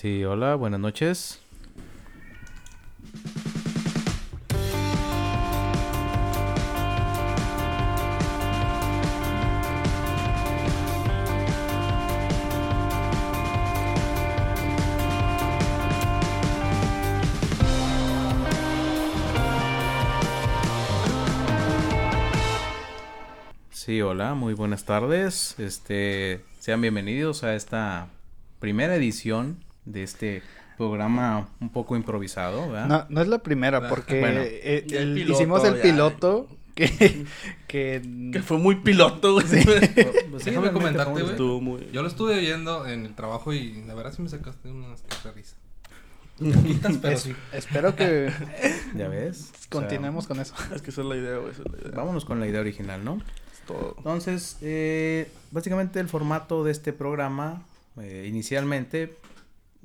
Sí, hola, buenas noches. Sí, hola, muy buenas tardes. Este, sean bienvenidos a esta primera edición de este programa un poco improvisado, ¿verdad? No, no es la primera, Ah, porque bueno. eh, el el- piloto, hicimos el ya. piloto que, que, Que fue muy piloto, güey. Pues sí, Déjame realmente comentarte, fue un- güey. Muy. Yo lo estuve viendo en el trabajo y la verdad sí me sacaste unas risa. Poquitas, pero es- sí. espero que Ya ves. O sea, continuemos con eso. Es que esa es la idea, güey. Es vámonos con la idea original, ¿no? Es todo. Entonces, eh, básicamente el formato de este programa, eh, inicialmente,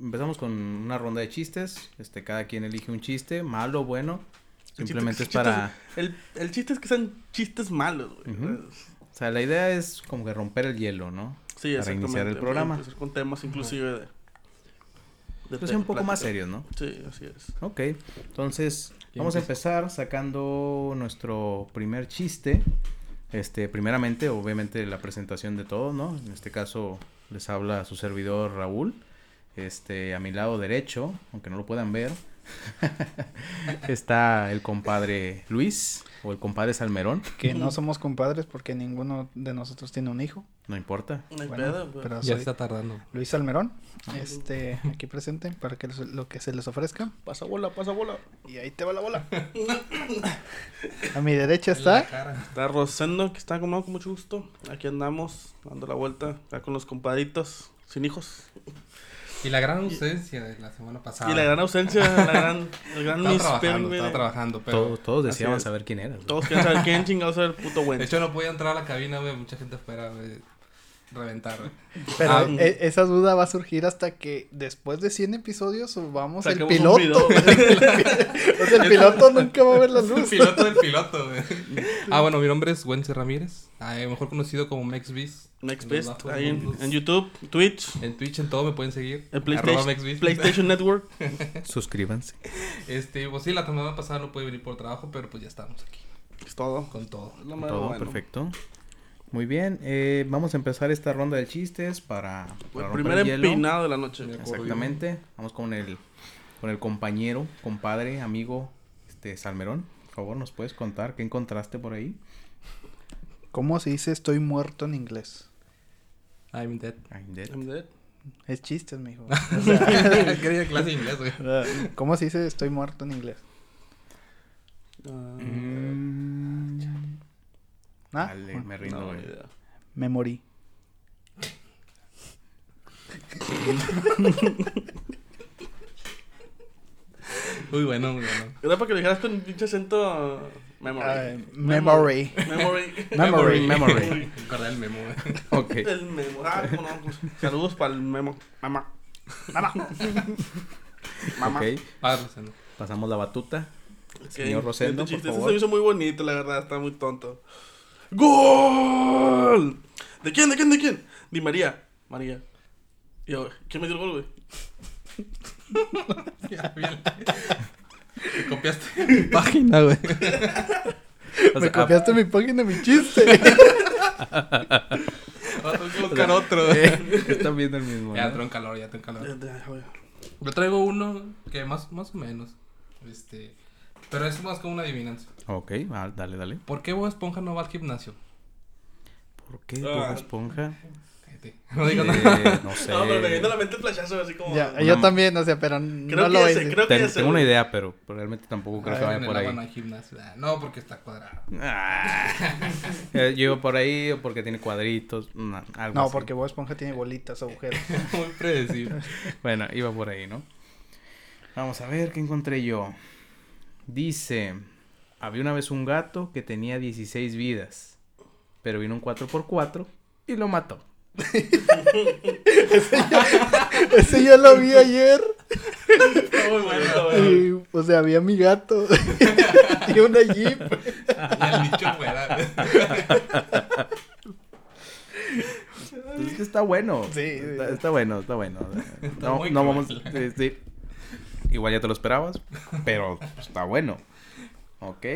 empezamos con una ronda de chistes. Este, cada quien elige un chiste, malo o bueno. Simplemente es para... El, el chiste es que sean chistes malos, güey. O sea, la idea es como que romper el hielo, ¿no? Sí, Para exactamente. iniciar el programa. Empezar con temas inclusive de. de Pues un poco más serios, ¿no? Sí, así es. Ok, entonces ¿Quién vamos a empezar sacando nuestro primer chiste. Este, primeramente, obviamente, la presentación de todos, ¿no? En este caso les habla su servidor Raúl. Este, a mi lado derecho, aunque no lo puedan ver, está el compadre Luis o el compadre Salmerón, Que no somos compadres porque ninguno de nosotros tiene un hijo. no importa. No hay Bueno, pedo, güey. pero Ya está tardando. Luis Almerón, este, aquí presente para que les- lo que se les ofrezca. Pasa bola, pasa bola. Y ahí te va la bola. A mi derecha está. Está Rosendo, que está conmigo con mucho gusto. Aquí andamos, dando la vuelta, acá con los compadritos, sin hijos. Y la gran ausencia de la semana pasada. Y la gran ausencia, la gran, el gran Estaba Miss trabajando, estaba trabajando, pero... Todos, todos saber quién era. güey. Todos quieren saber quién chingados era el puto De bueno. hecho no podía entrar a la cabina, güey, mucha gente afuera, güey. Reventar. Pero Ah, e- esa duda va a surgir hasta que después de 100 episodios subamos el piloto. o sea, el piloto nunca va a ver la El luz. piloto del piloto, güey. Ah, bueno, mi nombre es Wences Ramírez. Ah, eh, mejor conocido como MexBeast. Bajos ahí en, en YouTube, Twitch, En Twitch, en todo me pueden seguir. el PlayStation, MexBeast. PlayStation Network. Suscríbanse. Este, pues sí, la semana pasada no pude venir por trabajo, pero pues ya estamos aquí. Es todo. Con todo. Más Todo bueno. perfecto. Muy bien, eh, vamos a empezar esta ronda de chistes para, para El primer el hielo. empinado de la noche. Exactamente. Vamos con el con el compañero, compadre, amigo, este Salmerón. Por favor, ¿nos puedes contar qué encontraste por ahí? ¿Cómo se dice estoy muerto en inglés? I'm dead. I'm dead. I'm dead. Es chistes, mijo. Quería clase de inglés, güey. ¿Cómo se dice estoy muerto en inglés? Mm, ¿Ah? Dale, me rindo, no, güey. Me morí. Muy bueno, bueno. Era para que lo dijeras con un pinche acento. Memory. Ay, memory. Memory. Memory. Memory. El memo, güey. Ok. El memo. Ah, pues, saludos para el memo. Mamá. Mamá. Mamá. Ok. Ah, Rosendo. Pasamos la batuta. Señor Rosendo, este chiste, por este favor. se me hizo muy bonito, la verdad, está muy tonto. ¡Gol! ¿De quién, de quién, de quién? Di María. María. Y yo, ¿quién me dio el gol, güey? Ya, bien. Te copiaste página, güey. O Me sea, copiaste mi página, mi chiste. Vamos a buscar otro, güey. eh, están viendo el mismo. Ya ¿no? en calor, ya Ya, calor. Yo traigo uno que más, más o menos. Este. Pero es más como una adivinanza. Ok, va, dale, dale. ¿Por qué Bob Esponja no va al gimnasio? ¿Por qué Ah. Bob Esponja? Cállate. No digo Eh, nada. no sé. No, pero me viene a la mente el flashazo, así como. ya, yo también, o sea, pero Creo no que lo ya hice. sé, creo que Ten- ya sé. tengo una idea, pero realmente tampoco creo que vaya por ahí. gimnasio. Ah, No, porque está cuadrado. Ah. Eh, Yo iba por ahí o porque tiene cuadritos, algo No, así. porque Bob Esponja tiene bolitas, agujeros. Muy predecible. Bueno, iba por ahí, ¿no? Vamos a ver qué encontré yo. Dice, había una vez un gato que tenía 16 vidas, pero vino un 4x4 y lo mató. Ese yo lo vi ayer. Está muy bueno, está bueno. Y, o sea, había mi gato. y una jeep. Y el nicho fuera. Entonces, que está bueno. Sí, Está, está bueno, está bueno. No, muy no vamos. cruel. sí, sí. Igual ya te lo esperabas, pero está bueno. Ok.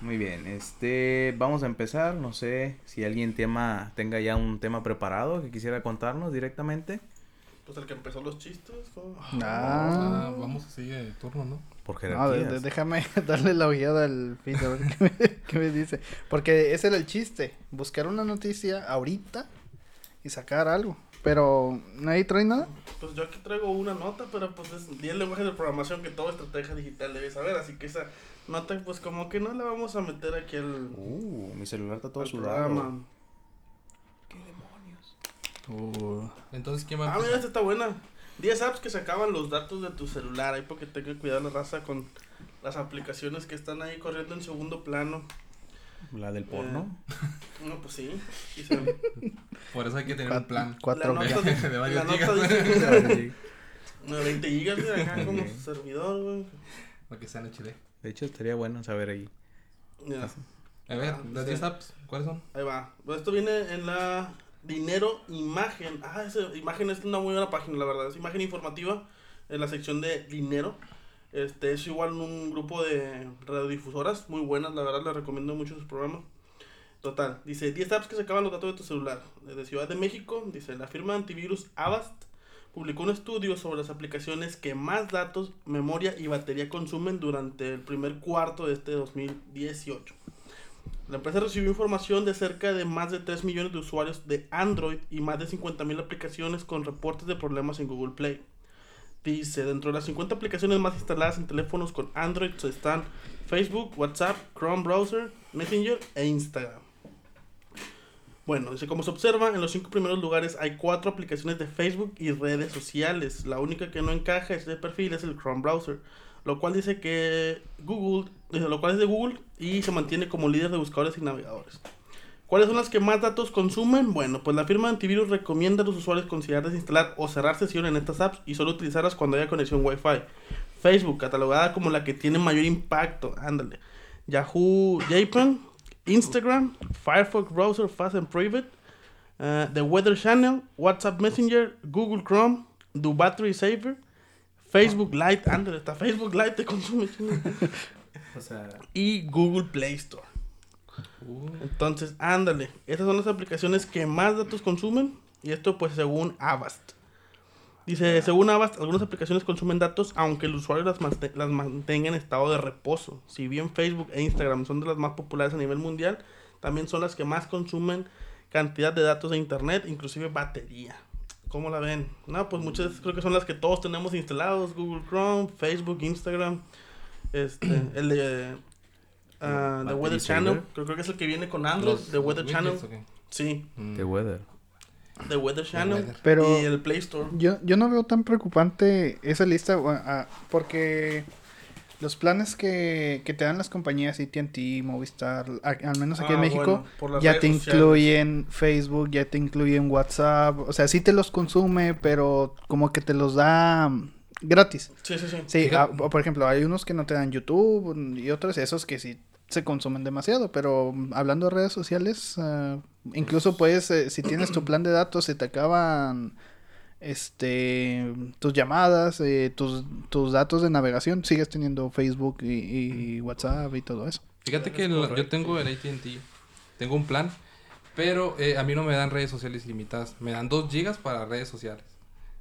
Muy bien, este, vamos a empezar. No sé si alguien tema, tenga ya un tema preparado que quisiera contarnos directamente. Pues el que empezó los chistes. ¿no? Ah. Ah, vamos así de turno, ¿no? Por No, de- jerarquías. de- déjame darle la ojeada al feed a ver qué me, qué me dice. Porque ese era el chiste. Buscar una noticia ahorita y sacar algo. Pero nadie trae nada. Pues yo aquí traigo una nota, pero pues es 10 lenguajes de programación que toda estrategia digital debe saber. Así que esa nota, pues como que no la vamos a meter aquí al, Uh, mi celular está todo sudado. programa. ¿Qué demonios? Uh, Entonces, ¿quién va a Ah, mira, esta está buena. 10 apps que sacaban los datos de tu celular. Ahí porque tenga que cuidar la raza con las aplicaciones que están ahí corriendo en segundo plano. La del porno. No, pues sí. Por eso hay que tener un plan. Cuatro la nota, dice- De varios la nota gigas. dice que no, 20 gigas de acá como servidor, güey. Para que sean HD. De hecho, estaría bueno saber ahí. Mira, A ver, Ah, las sí. 10 apps, ¿cuáles son? ahí va. Pues Esto viene en la dinero imagen. Ah, esa imagen es una muy buena página, la verdad. Es imagen informativa en la sección de dinero. Este es igual un grupo de radiodifusoras muy buenas, la verdad, les recomiendo mucho sus programas. Total, dice 10 apps que sacaban los datos de tu celular. Desde Ciudad de México, dice la firma de antivirus Avast publicó un estudio sobre las aplicaciones que más datos, memoria y batería consumen durante el primer cuarto de este 2018. La empresa recibió información de cerca de más de 3 millones de usuarios de Android y más de 50 mil aplicaciones con reportes de problemas en Google Play. Dice, dentro de las 50 aplicaciones más instaladas en teléfonos con Android están Facebook, WhatsApp, Chrome Browser, Messenger e Instagram. Bueno, dice, como se observa, en los cinco primeros lugares hay cuatro aplicaciones de Facebook y redes sociales. La única que no encaja en este perfil es el Chrome Browser, lo cual dice que Google, dice, lo cual es de Google y se mantiene como líder de buscadores y navegadores. ¿Cuáles son las que más datos consumen? Bueno, pues la firma de antivirus recomienda a los usuarios considerar desinstalar o cerrar sesión en estas apps y solo utilizarlas cuando haya conexión Wi-Fi. Facebook, catalogada como la que tiene mayor impacto, ándale. Yahoo JPEG, Instagram, Firefox Browser Fast and Private, uh, The Weather Channel, WhatsApp Messenger, Google Chrome, Do Battery Saver, Facebook Lite, ándale, está Facebook Lite te consume. O sea, y Google Play Store. Entonces, ándale, esas son las aplicaciones que más datos consumen y esto pues según Avast. Dice, según Avast, algunas aplicaciones consumen datos aunque el usuario las, las mantenga en estado de reposo. Si bien Facebook e Instagram son de las más populares a nivel mundial, también son las que más consumen cantidad de datos de internet, inclusive batería. ¿Cómo la ven? No, pues muchas creo que son las que todos tenemos instalados, Google Chrome, Facebook, Instagram, este, el de ah, The Weather. Channel, creo, creo que es el que viene con Android, los The Weather Channel. Sí, Mm. The Weather. The Weather Channel Weather. Pero y el Play Store. yo, yo no veo tan preocupante esa lista ah, porque los planes que, que te dan las compañías AT&T, Movistar, a- al menos aquí Ah, en México, bueno, por las ya te sociales. incluyen Facebook, ya te incluyen WhatsApp, o sea, sí te los consume, pero como que te los da gratis. Sí, sí, sí. Sí, ah, por ejemplo, hay unos que no te dan YouTube y otros esos que sí se consumen demasiado, pero mm, hablando de redes sociales, ah, incluso puedes, eh, si tienes tu plan de datos, se te acaban este tus llamadas, eh, tus, tus datos de navegación, sigues teniendo Facebook y, y WhatsApp y todo eso. Fíjate que el- yo tengo el AT&T, tengo un plan, pero eh, a mí no me dan redes sociales ilimitadas, me dan 2 gigas para redes sociales.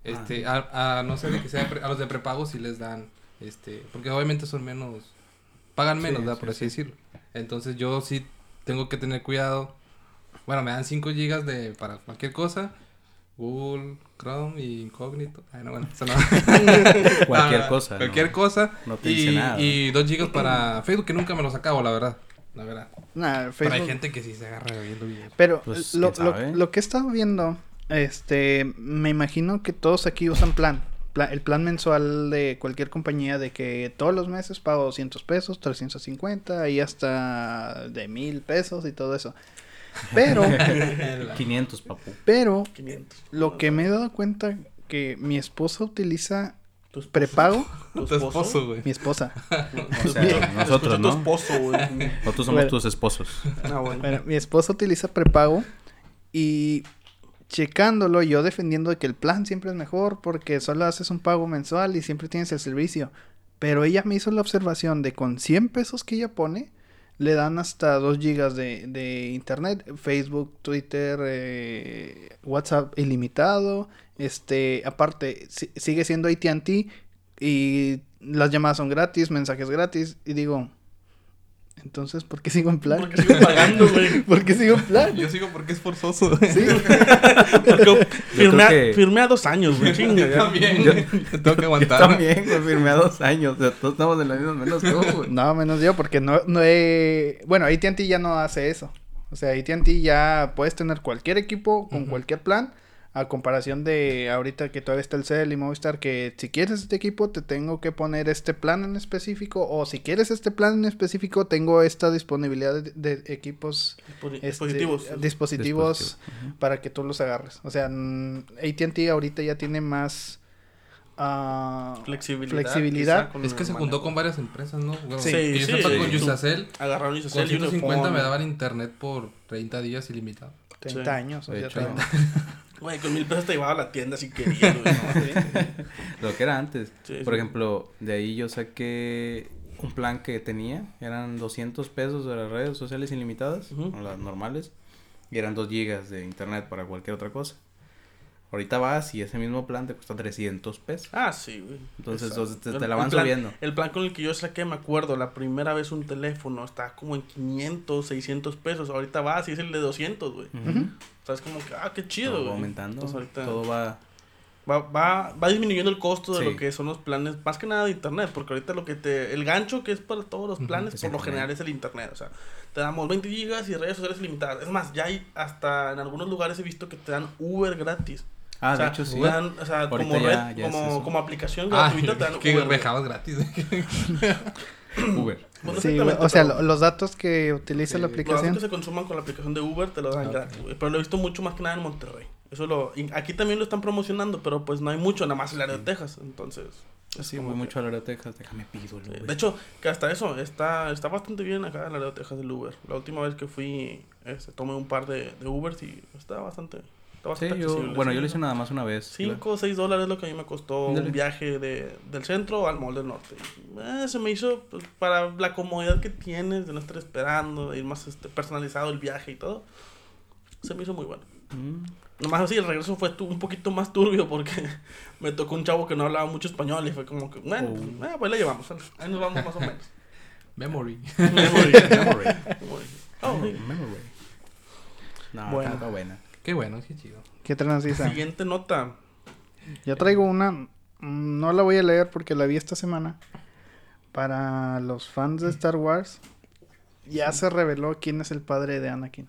Este, a, a no ser de que sea pre- a los de prepago si les dan, este, porque obviamente son menos, pagan menos, Sí, ¿verdad? sí, por así sí. decirlo. Entonces yo sí tengo que tener cuidado. Bueno, me dan 5 gigas de para cualquier cosa. Google, Chrome y incógnito. Ay, no, bueno, eso no. Cualquier Ah, cosa. Cualquier ¿no? cosa. No te y, dice nada. y 2 gigas para Facebook, que nunca me los acabo, la verdad. La verdad. Nah, Pero hay gente que sí se agarra viendo videos. Pero Pues, lo, ¿quién lo, lo que he estado viendo, este, me imagino que todos aquí usan plan. Pla- el plan mensual de cualquier compañía de que todos los meses pago 200 pesos, 350 y hasta de mil pesos y todo eso. Pero, 500, papu. pero 500. lo que me he dado cuenta que mi esposa utiliza Tu esposo- prepago, tu esposo, güey. mi esposa. O sea, nosotros, Escuché tu ¿no? esposo, güey. O tú somos Bueno. tus esposos. Ah, bueno. Bueno, mi esposa utiliza prepago y checándolo, yo defendiendo de que el plan siempre es mejor porque solo haces un pago mensual y siempre tienes el servicio. Pero ella me hizo la observación de con 100 pesos que ella pone, le dan hasta 2 gigas de, de internet, Facebook, Twitter, eh, WhatsApp ilimitado. Este, aparte, si- sigue siendo ATT y las llamadas son gratis, mensajes gratis. Y digo, entonces, ¿por qué sigo en plan? Porque sigo pagando, güey. ¿Por qué sigo en plan? Yo sigo porque es forzoso. Sí. Porque firmé, a- que- firmé a dos años, güey. Chinga, Yo también. Tengo que Yo aguantar. también, güey, firmé a dos años. O sea, todos estamos en la misma menos tú, güey. No, menos yo, porque no, no he... Bueno, AT&T ya no hace eso. O sea, AT&T ya puedes tener cualquier equipo con Ujú. cualquier plan. A comparación de ahorita que todavía está el Cell y Movistar, que si quieres este equipo te tengo que poner este plan en específico. O si quieres este plan en específico, tengo esta disponibilidad de, de equipos, este, Dispositivos. dispositivos Dispositivo. para que tú los agarres. O sea, mm, AT&T ahorita ya tiene más... ah, Flexibilidad. Es que se juntó con varias empresas, ¿no? Bueno, Sí. que yo Sí, sí. con Sí. Yusacel. Agarraron Con Yusacel y 150 me daban internet por 30 días ilimitado. 30 Sí. años. O De sea, hecho, 30. Güey, con mil pesos te llevaba a la tienda si querías, güey. ¿no? Lo que era antes. Sí, Por sí. ejemplo, de ahí yo saqué un plan que tenía. Eran 200 pesos de las redes sociales ilimitadas, o las normales. Y eran 2 gigas de internet para cualquier otra cosa. Ahorita vas y ese mismo plan te cuesta 300 pesos. Ah, sí, güey. Entonces, entonces te- te El- la el van plan- subiendo. El plan con el que yo saqué, me acuerdo, la primera vez un teléfono estaba como en 500, 600 pesos. Ahorita vas y es el de 200, güey. Ujú. Ujú. O sea, es como que, ah, qué chido, Todo güey. va aumentando. Entonces, ahorita Todo va. va, va, va disminuyendo el costo de Sí. lo que son los planes, más que nada de internet, porque ahorita lo que te, el gancho que es para todos los planes, es por lo internet. general es el internet, o sea, te damos 20 gigas y redes sociales ilimitadas. Es más, ya hay hasta en algunos lugares he visto que te dan Uber gratis. Ah, o sea, de hecho sí. dan, o sea, como, ya- red, ya es como, eso. como aplicación Ah, gratuita te dan que Uber. dejabas gratis. Uber. Bueno, Sí, o sea, pero lo- los datos que utiliza Sí, la los datos aplicación. que se consuman con la aplicación de Uber te lo dan Ok. gratis, güey. Pero lo he visto mucho más que nada en Monterrey. Eso lo... aquí también lo están promocionando, pero pues no hay mucho, nada más en el área de Texas. Entonces... es Sí, voy que- mucho a Laredo, Texas. Déjame pido el Uber. De hecho, que hasta eso está, está bastante bien acá en la de Texas el Uber. La última vez que fui, este, tomé un par de, de Ubers y está bastante, está Sí, bastante yo, accesible, bueno, sí. yo lo hice nada más una vez. 5 o 6 dólares es lo que a mí me costó Ándale. un viaje de, del centro al Mall del Norte. Eh, se me hizo pues, para la comodidad que tienes de no estar esperando, de ir más este, personalizado el viaje y todo. Se me hizo muy bueno. Mm. Nomás así, el regreso fue tu- un poquito más turbio porque me tocó un chavo que no hablaba mucho español y fue como que, bueno, Oh. pues, eh, pues le llevamos, ahí nos vamos más o menos. Memory. Memory. Memory. Oh, sí. Memory. No, Bueno. está buena. Qué bueno, qué chido. ¿Qué transiza? Siguiente nota. Yo traigo una, no la voy a leer porque la vi esta semana. Para los fans de Star Wars, ya se reveló quién es el padre de Anakin.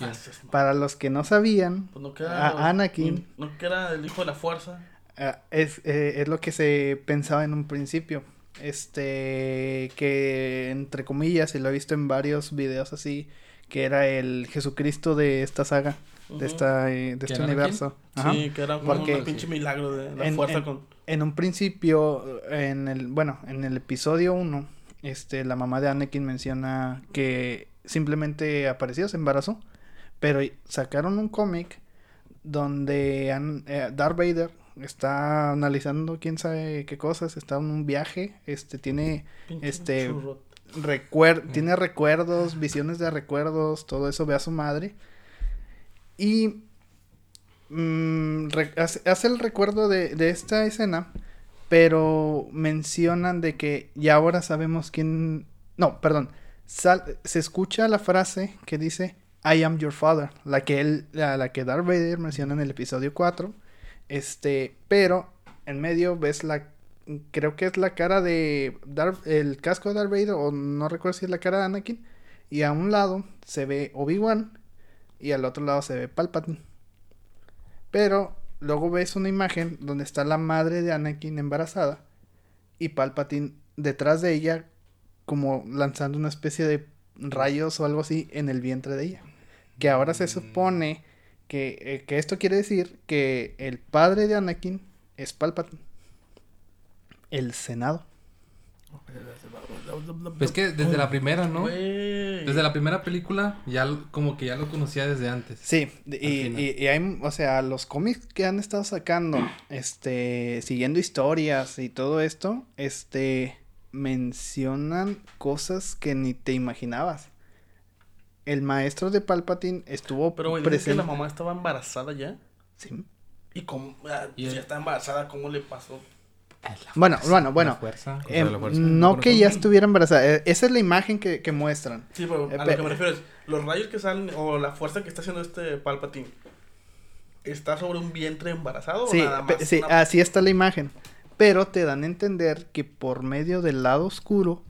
Ah. Para los que no sabían, Pues no queda. A- Anakin. No queda el hijo de la fuerza. ah, es, eh, es lo que se pensaba en un principio. Este, que entre comillas, y lo he visto en varios videos así, que era el Jesucristo de esta saga, de, esta, eh, de ¿Que este universo. Ajá. Sí, que era como Porque- un pinche milagro de la En- fuerza en- con. En un principio, en el, bueno, en el episodio 1, este, la mamá de Anakin menciona que simplemente apareció, se embarazó, pero sacaron un cómic donde An- eh, Darth Vader está analizando quién sabe qué cosas, está en un viaje, este, tiene pinche este, churro. recuer- tiene recuerdos, visiones de recuerdos, todo eso ve a su madre. Y mm, hace, el recuerdo de, de esta escena, pero mencionan de que ya ahora sabemos quién... No, perdón. se escucha la frase que dice I am your father, la que él, la, la que Darth Vader menciona en el episodio 4. Este, pero en medio ves la creo que es la cara de Darth, el casco de Darth Vader o no recuerdo si es la cara de Anakin y a un lado se ve Obi-Wan y al otro lado se ve Palpatine. Pero luego ves una imagen donde está la madre de Anakin embarazada y Palpatine detrás de ella como lanzando una especie de rayos o algo así en el vientre de ella. Que ahora se supone que, eh, que esto quiere decir que el padre de Anakin es Palpatine. El Senado. Pues que desde la primera, ¿no? Desde la primera película, ya como que ya lo conocía desde antes. Sí, y, y, y hay, o sea, los cómics que han estado sacando, este, siguiendo historias y todo esto, este, mencionan cosas que ni te imaginabas. El maestro de Palpatine estuvo Pero, güey, dicen que presente. la mamá estaba embarazada ya. Sí. Y cómo, ah, Y si el- ya está embarazada, ¿cómo le pasó? Bueno, bueno, La bueno. fuerza. Em, la fuerza, no que ya estuviera embarazada. eh, Esa es la imagen que, que muestran. Sí, pero Eh, a lo que me refiero es, los rayos que salen, o la fuerza que está haciendo este Palpatine, ¿está sobre un vientre embarazado Sí, o nada más? sí, una- así está la imagen. Pero te dan a entender que por medio del lado oscuro,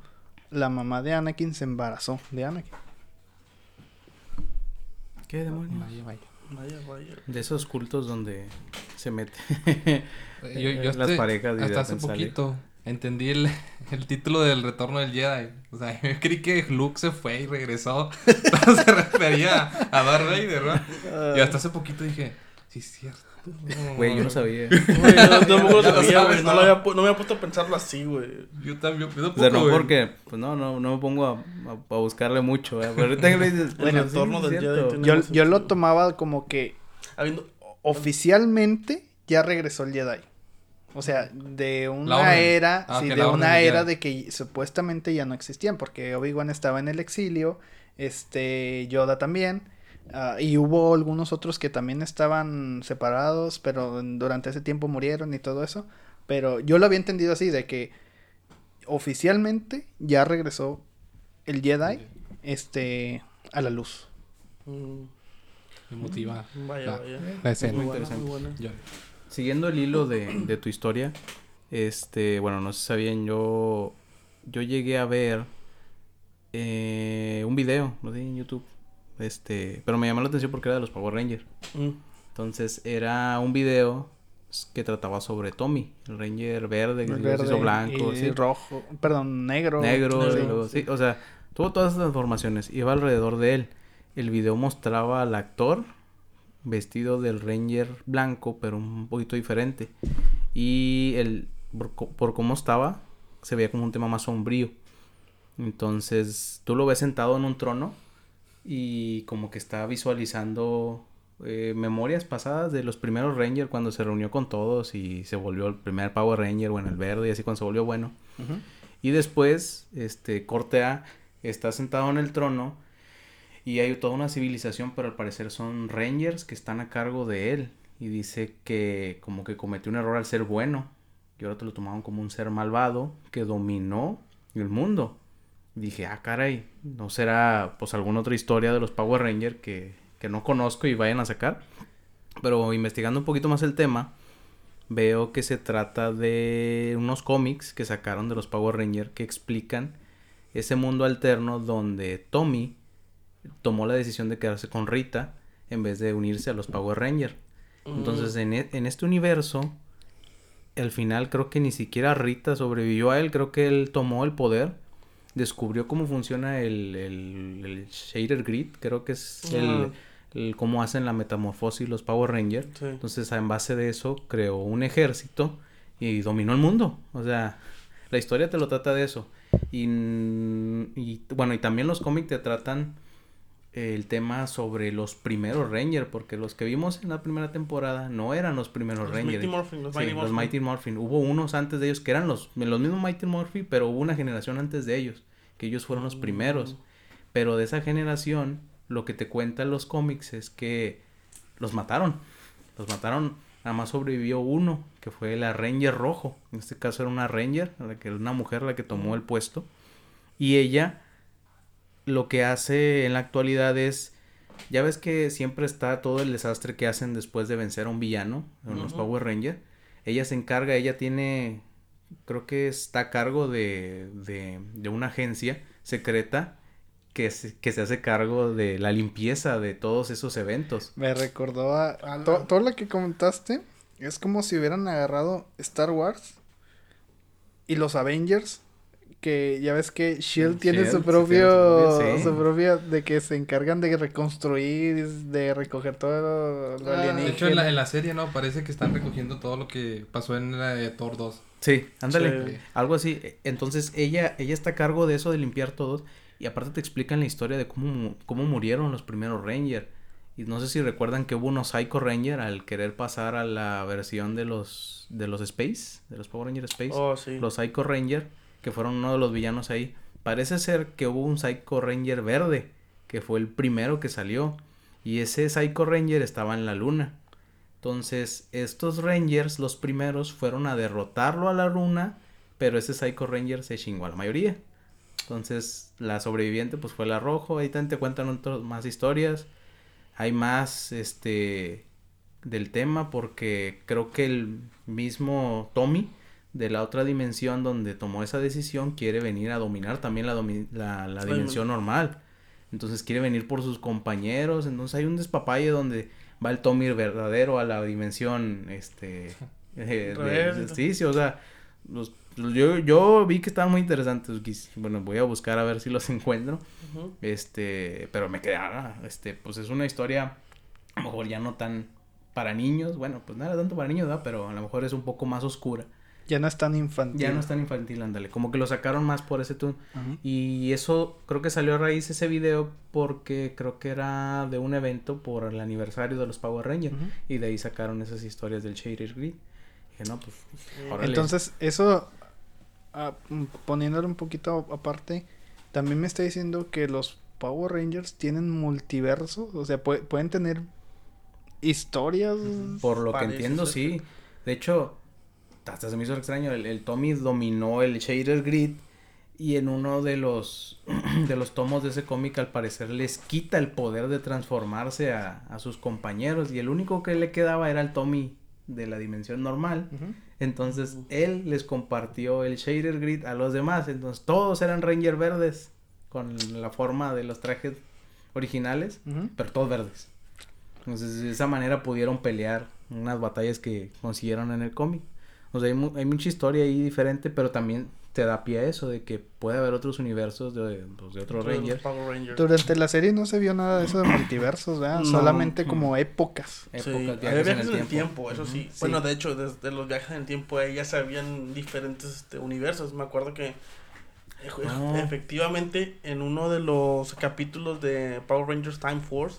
la mamá de Anakin se embarazó de Anakin. ¿Qué demonios? Vaya, vaya. Vaya, vaya. De esos cultos donde se mete Yo, yo las hasta- parejas y hasta hace sale. poquito entendí el, el título del retorno del Jedi. O sea, yo creí que Luke se fue y regresó. Pero se refería a Darth Vader, ¿no? Y hasta hace poquito dije, sí es cierto. Güey, yo no sabía. Güey, yo tampoco lo Ya lo sabía, sabes, güey. No, ¿no? lo había pu- no me había puesto a pensarlo así, güey. Yo también, yo O sea, no tampoco, güey. porque, pues no, no, no me pongo a, a- a buscarle mucho. Pero ahorita que dices, Bueno, el retorno sí, del Jedi Yo, lo tomaba como que Habiendo... oficialmente ya regresó el Jedi. O sea, de una era, Ah, sí, de una era de que supuestamente ya no existían, porque Obi-Wan estaba en el exilio, este, Yoda también, ah, y hubo algunos otros que también estaban separados, pero durante ese tiempo murieron y todo eso. Pero yo lo había entendido así, de que oficialmente ya regresó el Jedi, este, a la luz. Mm, Me motiva Vaya, la, vaya. la escena. Muy Muy buena, muy Siguiendo el hilo de, de tu historia, este, bueno, no sé si sabían, yo, yo llegué a ver eh, un video, no sé, en YouTube, este, pero me llamó la atención porque era de los Power Rangers. Mm. Entonces era un video que trataba sobre Tommy, el Ranger verde, El se hizo blanco, y sí, rojo, perdón, negro. negro, negro, y luego- sí, o sea, tuvo todas esas transformaciones, iba alrededor de él. El video mostraba al actor vestido del Ranger blanco, pero un poquito diferente. Y el, por, por cómo estaba, se veía como un tema más sombrío. Entonces, tú lo ves sentado en un trono y como que está visualizando eh, memorias pasadas de los primeros Ranger cuando se reunió con todos y se volvió el primer Power Ranger, bueno, el verde y así cuando se volvió bueno. Y después, este, corte A, está sentado en el trono y hay toda una civilización, pero al parecer son rangers que están a cargo de él. Y dice que como que cometió un error al ser bueno. Y ahora te lo tomaban como un ser malvado que dominó el mundo. Dije, ah, caray, ¿no será pues alguna otra historia de los Power Rangers que, que no conozco y vayan a sacar? Pero investigando un poquito más el tema, veo que se trata de unos cómics que sacaron de los Power Rangers que explican ese mundo alterno donde Tommy tomó la decisión de quedarse con Rita en vez de unirse a los Power Rangers. Entonces, en, e- en este universo, al final creo que ni siquiera Rita sobrevivió a él, creo que él tomó el poder, descubrió cómo funciona el, el, el Shader Grid, creo que es el, el cómo hacen la metamorfosis los Power Rangers. Sí. Entonces, en base de eso, creó un ejército y dominó el mundo. O sea, la historia te lo trata de eso. Y, y, bueno, y también los cómics te tratan el tema sobre los primeros Rangers, porque los que vimos en la primera temporada no eran los primeros Los Rangers. Mighty Morphin, los Sí, Mighty los Morphin. Mighty Morphin. Hubo unos antes de ellos que eran los, los mismos Mighty Morphin, pero hubo una generación antes de ellos, que ellos fueron los primeros. Pero de esa generación, lo que te cuentan los cómics es que los mataron. Los mataron, nada más sobrevivió uno, que fue la Ranger Rojo. En este caso era una Ranger, la que una mujer la que tomó el puesto. Y ella lo que hace en la actualidad es ya ves que siempre está todo el desastre que hacen después de vencer a un villano en los. Power Rangers. Ella se encarga, ella tiene, creo que está a cargo de, de, de una agencia secreta que se, que se hace cargo de la limpieza de todos esos eventos. Me recordó a... A to- la- todo lo que comentaste es como si hubieran agarrado Star Wars y los Avengers, que ya ves que Shield Mm, tiene Shield, su propio, tiene su propio, sí. su propio, de que se encargan de reconstruir, de recoger todo lo Ah, De alienígena. hecho, en la, en la serie, ¿no? Parece que están recogiendo todo lo que pasó en la de Thor 2. Sí, ándale. Sí. Algo así. Entonces ella, ella está a cargo de eso de limpiar todos. Y aparte te explican la historia de cómo, cómo murieron los primeros Ranger. Y no sé si recuerdan que hubo unos Psycho Ranger al querer pasar a la versión de los de los Space, de los Power Ranger Space. Oh, sí. Los Psycho Ranger, que fueron uno de los villanos ahí. Parece ser que hubo un Psycho Ranger verde, que fue el primero que salió. Y ese Psycho Ranger estaba en la luna. Entonces, estos Rangers, los primeros, fueron a derrotarlo a la luna, pero ese Psycho Ranger se chingó a la mayoría. Entonces, la sobreviviente pues fue la rojo, ahí también te cuentan otras más historias. Hay más este del tema porque creo que el mismo Tommy de la otra dimensión donde tomó esa decisión quiere venir a dominar también la, domi- la, la Ay, dimensión normal. Entonces quiere venir por sus compañeros. Entonces hay un despapalle donde va el Tommy verdadero a la dimensión, este... eh, de- sí, sí, o sea, los, los- yo, yo vi que estaban muy interesantes. Bueno, voy a buscar a ver si los encuentro. Este, pero me quedé, ah, este, pues es una historia, a lo mejor ya no tan para niños. Bueno, pues nada tanto para niños, ¿verdad? Pero a lo mejor es un poco más oscura. Ya no es tan infantil. Ya no es tan infantil, ándale. Como que lo sacaron más por ese. Ajá. Y eso creo que salió a raíz ese video porque creo que era de un evento por el aniversario de los Power Rangers. Y de ahí sacaron esas historias del Shader Grid. Dije, no, pues, órale. Entonces, eso, ah, mm, poniéndolo un poquito a- aparte, también me está diciendo que los Power Rangers tienen multiverso. O sea, pue- pueden tener historias. Por lo que entiendo, ser. sí. De hecho, hasta se me hizo extraño. El, el Tommy dominó el Shader Grid. Y en uno de los, de los tomos de ese cómic, al parecer, les quita el poder de transformarse a, a sus compañeros. Y el único que le quedaba era el Tommy de la dimensión normal. Entonces, él les compartió el Shader Grid a los demás. Entonces, todos eran Ranger verdes. Con la forma de los trajes originales pero todos verdes. Entonces, de esa manera pudieron pelear unas batallas que consiguieron en el cómic. O sea, hay, mu- hay mucha historia ahí diferente, pero también te da pie a eso de que puede haber otros universos de, pues, de otros Rangers. Power Rangers. Durante la serie no se vio nada de eso de multiversos, ¿verdad? No. Solamente como épocas. Sí, Épocas, viajes en el tiempo, eso sí. Sí. Bueno, de hecho, desde los viajes en el tiempo ahí ya se habían diferentes este, universos. Me acuerdo que No. efectivamente en uno de los capítulos de Power Rangers Time Force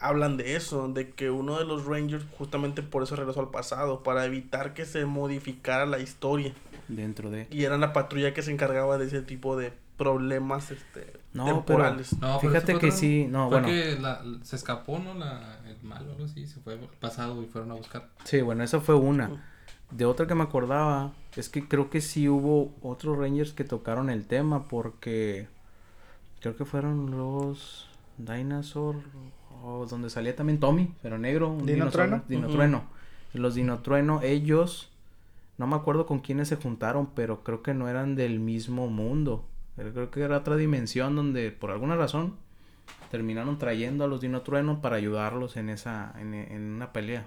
hablan de eso, de que uno de los Rangers justamente por eso regresó al pasado, para evitar que se modificara la historia. Dentro de... Y era la patrulla que se encargaba de ese tipo de problemas este, No, temporales. No, pero Fíjate que sí, no, fue bueno. que la- se escapó, ¿no? La, el malo, algo así, se fue al pasado y fueron a buscar. Sí, bueno, esa fue una. De otra que me acordaba, es que creo que sí hubo otros Rangers que tocaron el tema porque creo que fueron los Dinosaur o donde salía también Tommy, pero negro, un ¿Dino dinosaurio, Trueno? Dino Ujú. Trueno. Los Dinotrueno, ellos no me acuerdo con quiénes se juntaron, pero creo que no eran del mismo mundo. Pero Creo que era otra dimensión donde por alguna razón terminaron trayendo a los Dinotrueno para ayudarlos en esa en, en una pelea.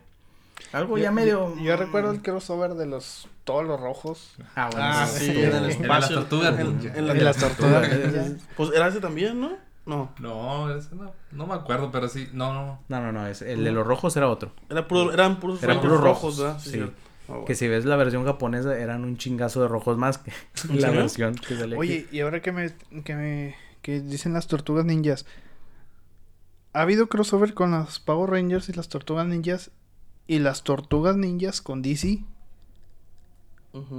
Algo ya medio Yo, yo recuerdo el crossover de los todos los rojos. Ah, bueno, Ah, sí, en el En las espacio. tortugas en- ninja. en la- Y las tortugas. Tortugas. Pues era ese también, ¿no? No. No, ese no, no me acuerdo, pero sí, no, no, no. No, no, no, es, el de los rojos era otro. Era puro, eran puros, Eran Rangers puros rojos, ¿verdad? sí. Ah, bueno. Que si ves la versión japonesa eran un chingazo de rojos más que ¿En la serio? versión que sale aquí. Oye, y ahora que me, que me que dicen las tortugas ninjas, ¿ha habido crossover con las Power Rangers y las tortugas ninjas? Y las tortugas ninjas con DC.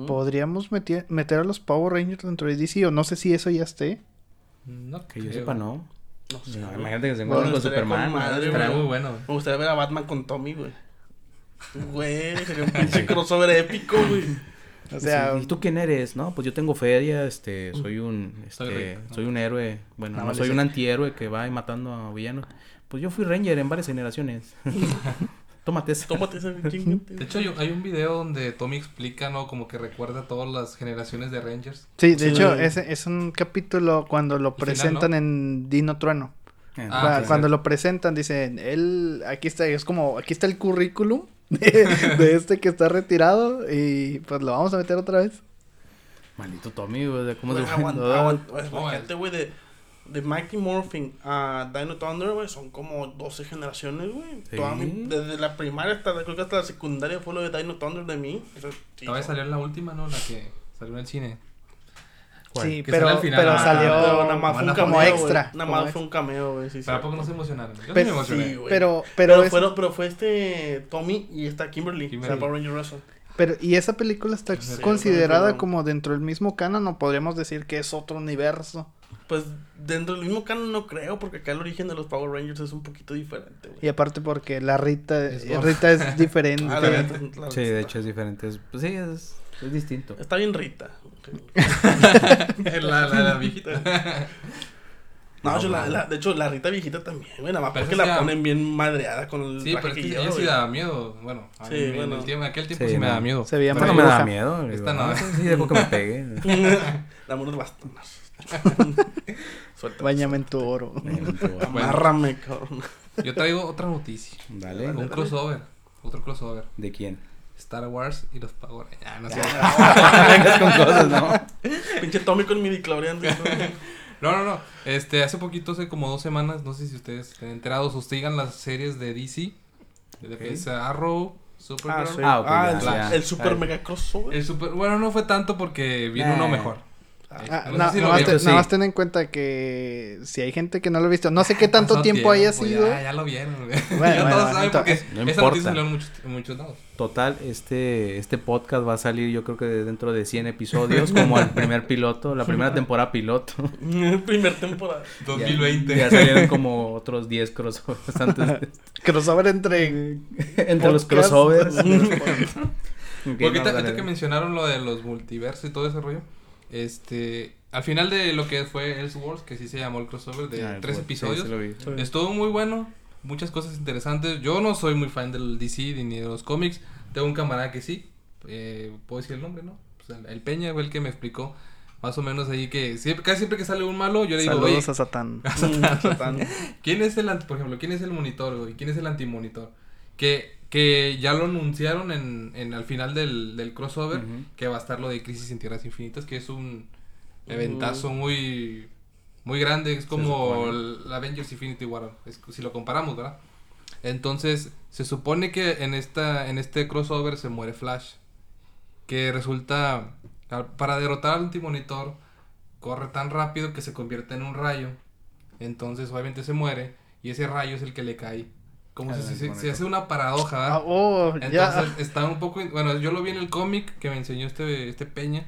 ¿Podríamos meter, meter a los Power Rangers dentro de DC? O no sé si eso ya esté. No que yo creo. sepa, no. No sé, No, imagínate que se Bueno, encuentran con Superman. con madre, ¿no? Estaría muy bueno. Me gustaría ver a Batman con Tommy, güey. Güey, sería un pinche crossover épico, güey. O sea, Sí, ¿Y tú quién eres? No, pues yo tengo feria, este, soy un, Soy este, soy un héroe, bueno, Nada no soy un antihéroe que va matando a villanos. Pues yo fui Ranger en varias generaciones. Tómate esa. Tómate ese chingate. De hecho, hay, hay un video donde Tommy explica, ¿no? Como que recuerda todas las generaciones de Rangers. sí, de Sí. hecho, ese es un capítulo cuando lo final, presentan ¿no? en Dino Trueno. Ah, Cua- sí, cuando sí. lo presentan, dicen, él, aquí está, es como, aquí está el currículum de, de este que está retirado y pues lo vamos a meter otra vez. Maldito Tommy, güey, ¿cómo se aguanta, güey, de de Mighty Morphin a Dino Thunder, güey, son como 12 generaciones, güey. Sí. Desde la primaria hasta, creo que hasta la secundaria fue lo de Dino Thunder de mí. O sea, sí, Todavía salió la última, ¿no? La que salió en el cine. ¿Cuál? Sí, Que pero, final. pero Ah, salió pero nada más fue un cameo, extra. Nada más fue un cameo, güey, sí. Pero ¿a poco no se emocionaron? Yo sí Pero- me emocioné. Sí. Pero, Pero, pero, es- fueron- pero fue este Tommy y esta Kimberly, Kimberly. o sea, Power Ranger Russell. pero, ¿y esa película está Sí, considerada como dentro del mismo canon o podríamos decir que es otro universo? Pues dentro del mismo canon no creo, porque acá el origen de los Power Rangers es un poquito diferente, güey. Y aparte porque la Rita, Es eh. Rita es diferente. Ah, la neta, la Sí, de hecho es diferente. es- Pues sí, es, es distinto. Está bien Rita. la, la, la viejita. No, No, yo la, la- de hecho, la Rita viejita también, güey, nada más Pero porque la ponen bien madreada con el Sí, traje pero es que ella sí daba miedo. Bueno, a Sí, mí en, bueno. el tiempo, en aquel tiempo Sí, sí, me no. da miedo. Se veía Esta más no me da bruja. miedo. Esta no. sí, dejo que me pegue. Dame unos bastones. Suelta. Báñame en tu oro. Amárrame, cabrón. Yo traigo otra noticia. Dale. Un crossover. Otro crossover. ¿De quién? Star Wars y los Power. Ah, no sé. Vengas con cosas, ¿no? Pinche Tommy con mi Diclorian. güey. No, no, no. Este, hace poquito, hace como dos semanas, no sé si ustedes estén enterados o sigan las series de DC. De Arrow, Supergirl. Ah, sí. Ah, ok, Ah, ya, el, ya. el super mega crossover. El super, bueno, no fue tanto porque vino Eh. uno mejor. Ah, No nada más vieron. te- nada sí. más ten en cuenta que si hay gente que no lo ha visto, no sé qué tanto Pasó tiempo haya tiempo, sido. Ya, ya lo vieron. güey. Bueno, ya bueno, todos saben porque entonces- No esa importa. noticia salió en muchos, en muchos lados. Total, este, este podcast va a salir yo creo que dentro de 100 episodios, como el primer piloto, la primera temporada piloto. Primer temporada. 2020. Ya, ya salieron como otros 10 crossovers antes de- Crossover entre. entre los crossovers. Porque ahorita que mencionaron lo de los multiversos y todo ese rollo, este, al final de lo que fue Elseworlds, que sí se llamó el crossover de Ah, tres episodios, sí estuvo muy bueno, muchas cosas interesantes. Yo no soy muy fan del DC ni de los cómics, tengo un camarada que sí, eh, puedo decir el nombre, ¿no? Pues el, el Peña fue el que me explicó más o menos ahí que siempre, casi siempre que sale un malo, yo le digo, Saludos a Satán. Satán. ¿Quién es el, por ejemplo, quién es el monitor, güey? ¿Quién es el antimonitor? Que, que ya lo anunciaron en, en al final del, del crossover, que va a estar lo de Crisis en Tierras Infinitas, que es un eventazo muy, muy grande, es como el Avengers Infinity War, es- si lo comparamos, ¿verdad? Entonces, se supone que en esta, en este crossover se muere Flash, que resulta, para derrotar al antimonitor, corre tan rápido que se convierte en un rayo. Entonces, obviamente se muere. Y ese rayo es el que le cae. Como Ah, si se, hace una paradoja, Ah, oh, Entonces, ya. está un poco. Bueno, yo lo vi en el cómic que me enseñó este, este Peña.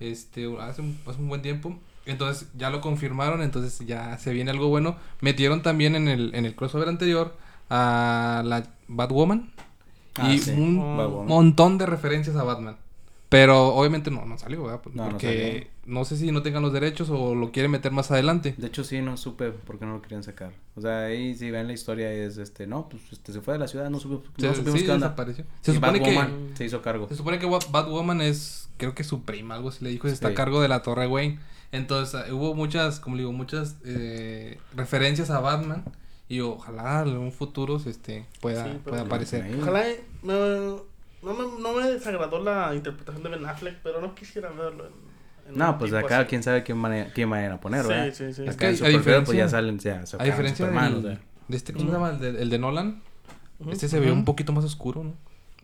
Este, hace un, hace un buen tiempo. Entonces, ya lo confirmaron. Entonces, ya se viene algo bueno. Metieron también en el, en el crossover anterior a la Batwoman. Ah, y sí. un montón de referencias a Batman. Pero obviamente no, no salió, ¿verdad? No Porque no, sé si no tengan los derechos o lo quieren meter más adelante. De hecho, sí, no supe por qué no lo querían sacar. O sea, ahí si ven la historia es, este, no, pues, este, se fue de la ciudad, no, supe, no Se, supimos sí, qué onda. desapareció. Se Y supone que Batwoman se hizo cargo. se supone que Bat- Batwoman es creo que su prima, algo así le dijo, está Sí. a cargo de la Torre Wayne. Entonces, eh, hubo muchas, como le digo, muchas eh, referencias a Batman y ojalá en un futuro este pueda, Sí, pueda aparecer. Ahí. Ojalá eh, no, me, no me desagradó la interpretación de Ben Affleck, pero no quisiera verlo en, No, pues acá así. quién sabe quién, mane- quién vayan a poner, Sí, ¿verdad? sí, sí. Es Acá en Supergirl, pues diferencia- ya salen, ya A diferencia Superman, del- o sea. de este, ¿cómo se llama? El de, el de Nolan, este se ve un poquito más oscuro, ¿no?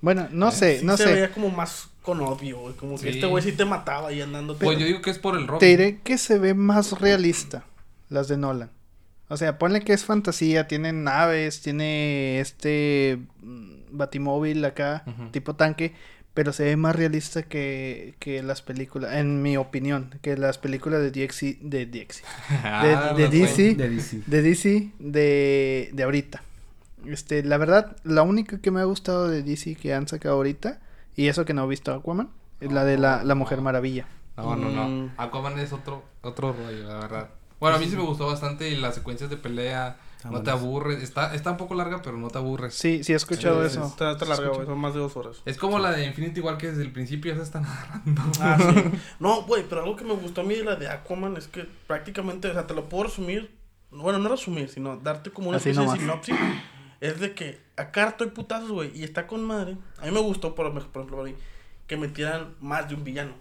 Bueno, no sé, Sí no se sé. veía como más con odio, güey. Como que Sí. este güey sí te mataba ahí andando. Pues yo digo que es por el rock. Te diré que se ve más realista las de Nolan. O sea, ponle que es fantasía, tiene naves, tiene este batimóvil acá, tipo tanque, pero se ve más realista que, que las películas, en mi opinión, que las películas de DXC, de DXC, Ah, de DC. De DC. de DC de, de ahorita. Este, la verdad, la única que me ha gustado de DC que han sacado ahorita, y eso que no he visto Aquaman, es la de la, la Mujer Maravilla. No, no, no. Mm. Aquaman es otro, otro rollo, la verdad. Bueno, a mí sí me gustó bastante y las secuencias de pelea Está no te aburres. Está, está un poco larga, pero no te aburres. Sí, sí he escuchado Sí, eso. Está, está larga, güey. Son más de dos horas. Es como la de Infinity War que desde el principio ya se están agarrando. Ah, sí. No, güey, pero algo que me gustó a mí de la de Aquaman es que prácticamente, o sea, te lo puedo resumir. Bueno, no resumir, sino darte como una Así especie nomás. de sinopsis. Es de que acá estoy putazos, güey, y está con madre. A mí me gustó, por, por ejemplo, que metieran más de un villano.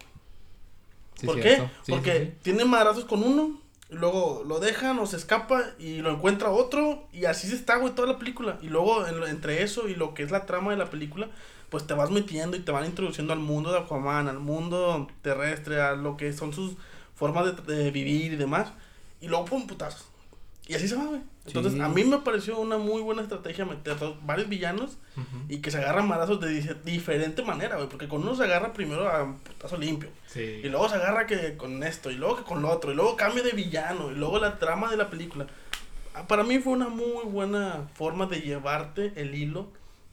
Sí, ¿Por cierto. qué? Sí, Porque sí, sí. tiene madrazos con uno, y luego lo dejan o se escapa y lo encuentra otro y así se está, güey, toda la película. Y luego entre eso y lo que es la trama de la película, pues te vas metiendo y te van introduciendo al mundo de Aquaman, al mundo terrestre, a lo que son sus formas de, de vivir y demás. Y luego, pum, putazos. Y así se va, güey. Entonces, Sí. a mí me pareció una muy buena estrategia meter dos- varios villanos y que se agarran marazos de dice- diferente manera, güey. Porque con uno se agarra primero a un putazo limpio. Sí. Y luego se agarra que con esto, y luego que con lo otro, y luego cambia de villano, y luego la trama de la película. Ah, Para mí fue una muy buena forma de llevarte el hilo,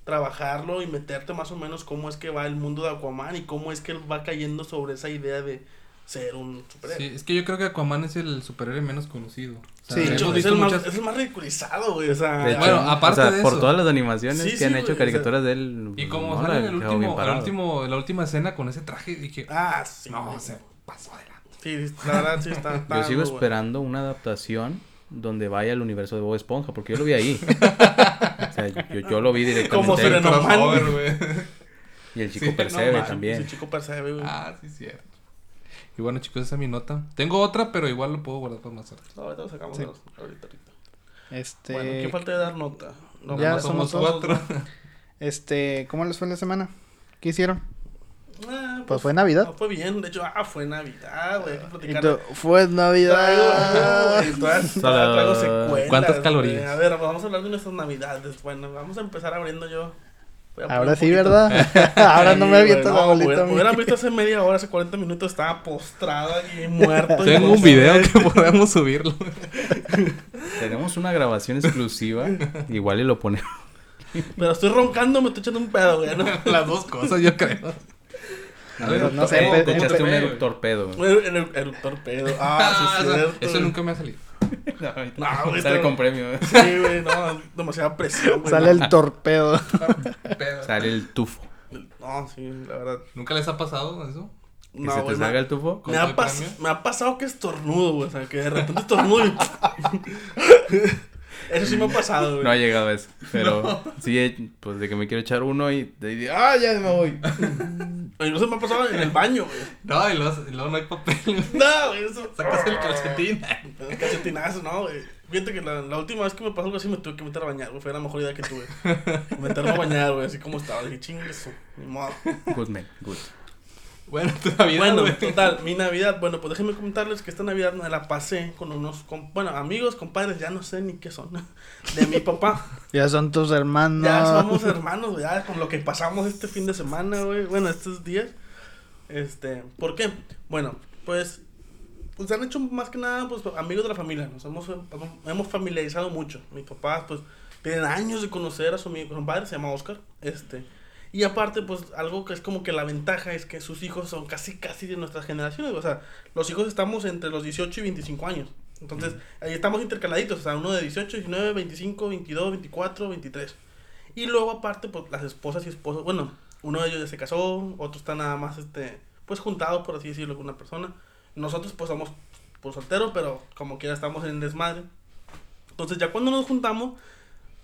trabajarlo y meterte más o menos cómo es que va el mundo de Aquaman y cómo es que él va cayendo sobre esa idea de ser un superhéroe. Sí, es que yo creo que Aquaman es el superhéroe menos conocido. O sea, Sí. Hecho, es el, más, muchas- es el más ridiculizado, güey. O sea, hecho, Bueno, aparte o sea, de por eso. todas las animaciones Sí, que han sí, hecho güey, caricaturas de él. Y como no, sale en la el último, el último, la última escena con ese traje, dije, ah, sí. no, güey. se pasó adelante. Sí, la verdad sí está. está Yo sigo esperando una adaptación donde vaya al universo de Bob Esponja, porque yo lo vi ahí. o sea, yo, yo lo vi directamente. Como ahí. Serena Man. Crossover, güey. Y el chico no percebe también. Ese chico percebe, güey. ah, sí, cierto. Y bueno, chicos, esa es mi nota. Tengo otra, pero igual lo puedo guardar para más tarde. No, ahorita lo sacamos Sí. ahorita, ahorita. Este, Bueno, ¿qué falta de dar nota? No, Ya somos todos, cuatro. este, ¿cómo les fue la semana? ¿Qué hicieron? Ah, Pues fue Navidad. no, fue bien, de hecho, ah, fue Navidad, güey. Fue Traigo, Navidad. todavía traigo secuelas, ¿Cuántas calorías? A ver, vamos a hablar de nuestras Navidades. Bueno, vamos a empezar abriendo yo. Ahora sí. ¿verdad? Ahora no me aviento güey, la no, bolita. mí. Hubieran visto hace media hora, hace 40 minutos, estaba postrado aquí, muerto. y Tengo un video que podemos subirlo. Tenemos una grabación exclusiva. Igual y lo ponemos. Pero estoy roncando, me estoy echando un pedo, güey. ¿no? Las dos cosas, yo creo. A ver, no sé, Eh, te echaste empe- un eructor pedo. Torpedo. Ah, sí, es eso, cierto. eso güey. nunca me ha salido. No, güey, Sale con premio. Sí, güey, no, demasiada presión, güey. Sale el torpedo. Sale el tufo. No, sí, la verdad. ¿Nunca les ha pasado eso? ¿Que No, se te güey, salga me, el tufo? Me ha pasado que estornudo, güey. O sea, que de repente estornudo y... Eso sí me ha pasado, güey. No ha llegado a eso. Pero sí, eh, pues de que me quiero echar uno y de ahí, ¡ah, ya me voy! O Incluso me ha pasado en el baño, güey. No, y luego, y luego no hay papel. No, güey, eso... Sacas el calcetín. El calcetinazo, no, güey. Fíjate que la, la última vez que me pasó algo así me tuve que meter a bañar, güey. Fue la mejor idea que tuve. Meterme a bañar, güey, así como estaba. Dije, chingue eso, ni modo. Good man, good. Bueno, tu Navidad, Bueno, güey. total, mi Navidad, bueno, pues déjenme comentarles que esta Navidad me la pasé con unos, com- bueno, amigos, compadres, ya no sé ni qué son, de mi papá. Ya son tus hermanos. Ya somos hermanos, güey, ya con lo que pasamos este fin de semana, güey, bueno, estos días. Este, ¿por qué? Bueno, pues, pues se han hecho más que nada, pues, amigos de la familia, nos hemos, hemos familiarizado mucho. Mis papás, pues, tienen años de conocer a su amigo, compadre, se llama Oscar, este, y aparte, pues, algo que es como que la ventaja es que sus hijos son casi, casi de nuestras generaciones, o sea, los hijos estamos entre los 18 y 25 años. Entonces, ahí estamos intercaladitos, o sea, uno de 18, 19, 25, 22, 24, 23. Y luego aparte, pues las esposas y esposos, bueno, uno de ellos ya se casó, otro está nada más, este, pues juntado, por así decirlo, con una persona. Nosotros pues somos por solteros, pero como quiera estamos en desmadre. Entonces ya cuando nos juntamos,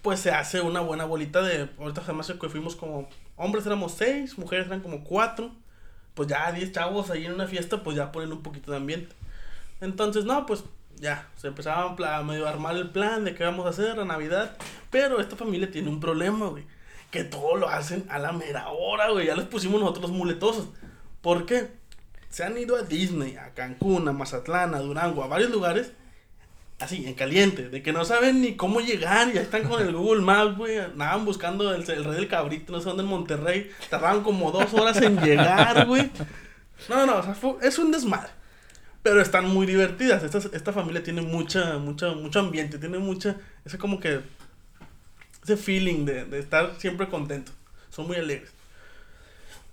pues se hace una buena bolita de, ahorita además que fuimos como, hombres éramos seis, mujeres eran como cuatro, pues ya 10 chavos ahí en una fiesta, pues ya ponen un poquito de ambiente. Entonces, no, pues ya, se empezaba a medio armar el plan de qué vamos a hacer a Navidad. Pero esta familia tiene un problema, güey. Que todo lo hacen a la mera hora, güey. Ya les pusimos nosotros los muletosos. ¿Por qué? Se han ido a Disney, a Cancún, a Mazatlán, a Durango, a varios lugares. Así, en caliente, de que no saben ni cómo llegar, ya están con el Google Maps, güey, andaban buscando el, el rey del cabrito, no sé dónde en Monterrey, tardaban como dos horas en llegar, güey. No, no, o sea, es un desmadre. Pero están muy divertidas. Esta, esta familia tiene mucha, mucha, mucho ambiente, tiene mucha, ese como que, ese feeling de, de estar siempre contento. Son muy alegres.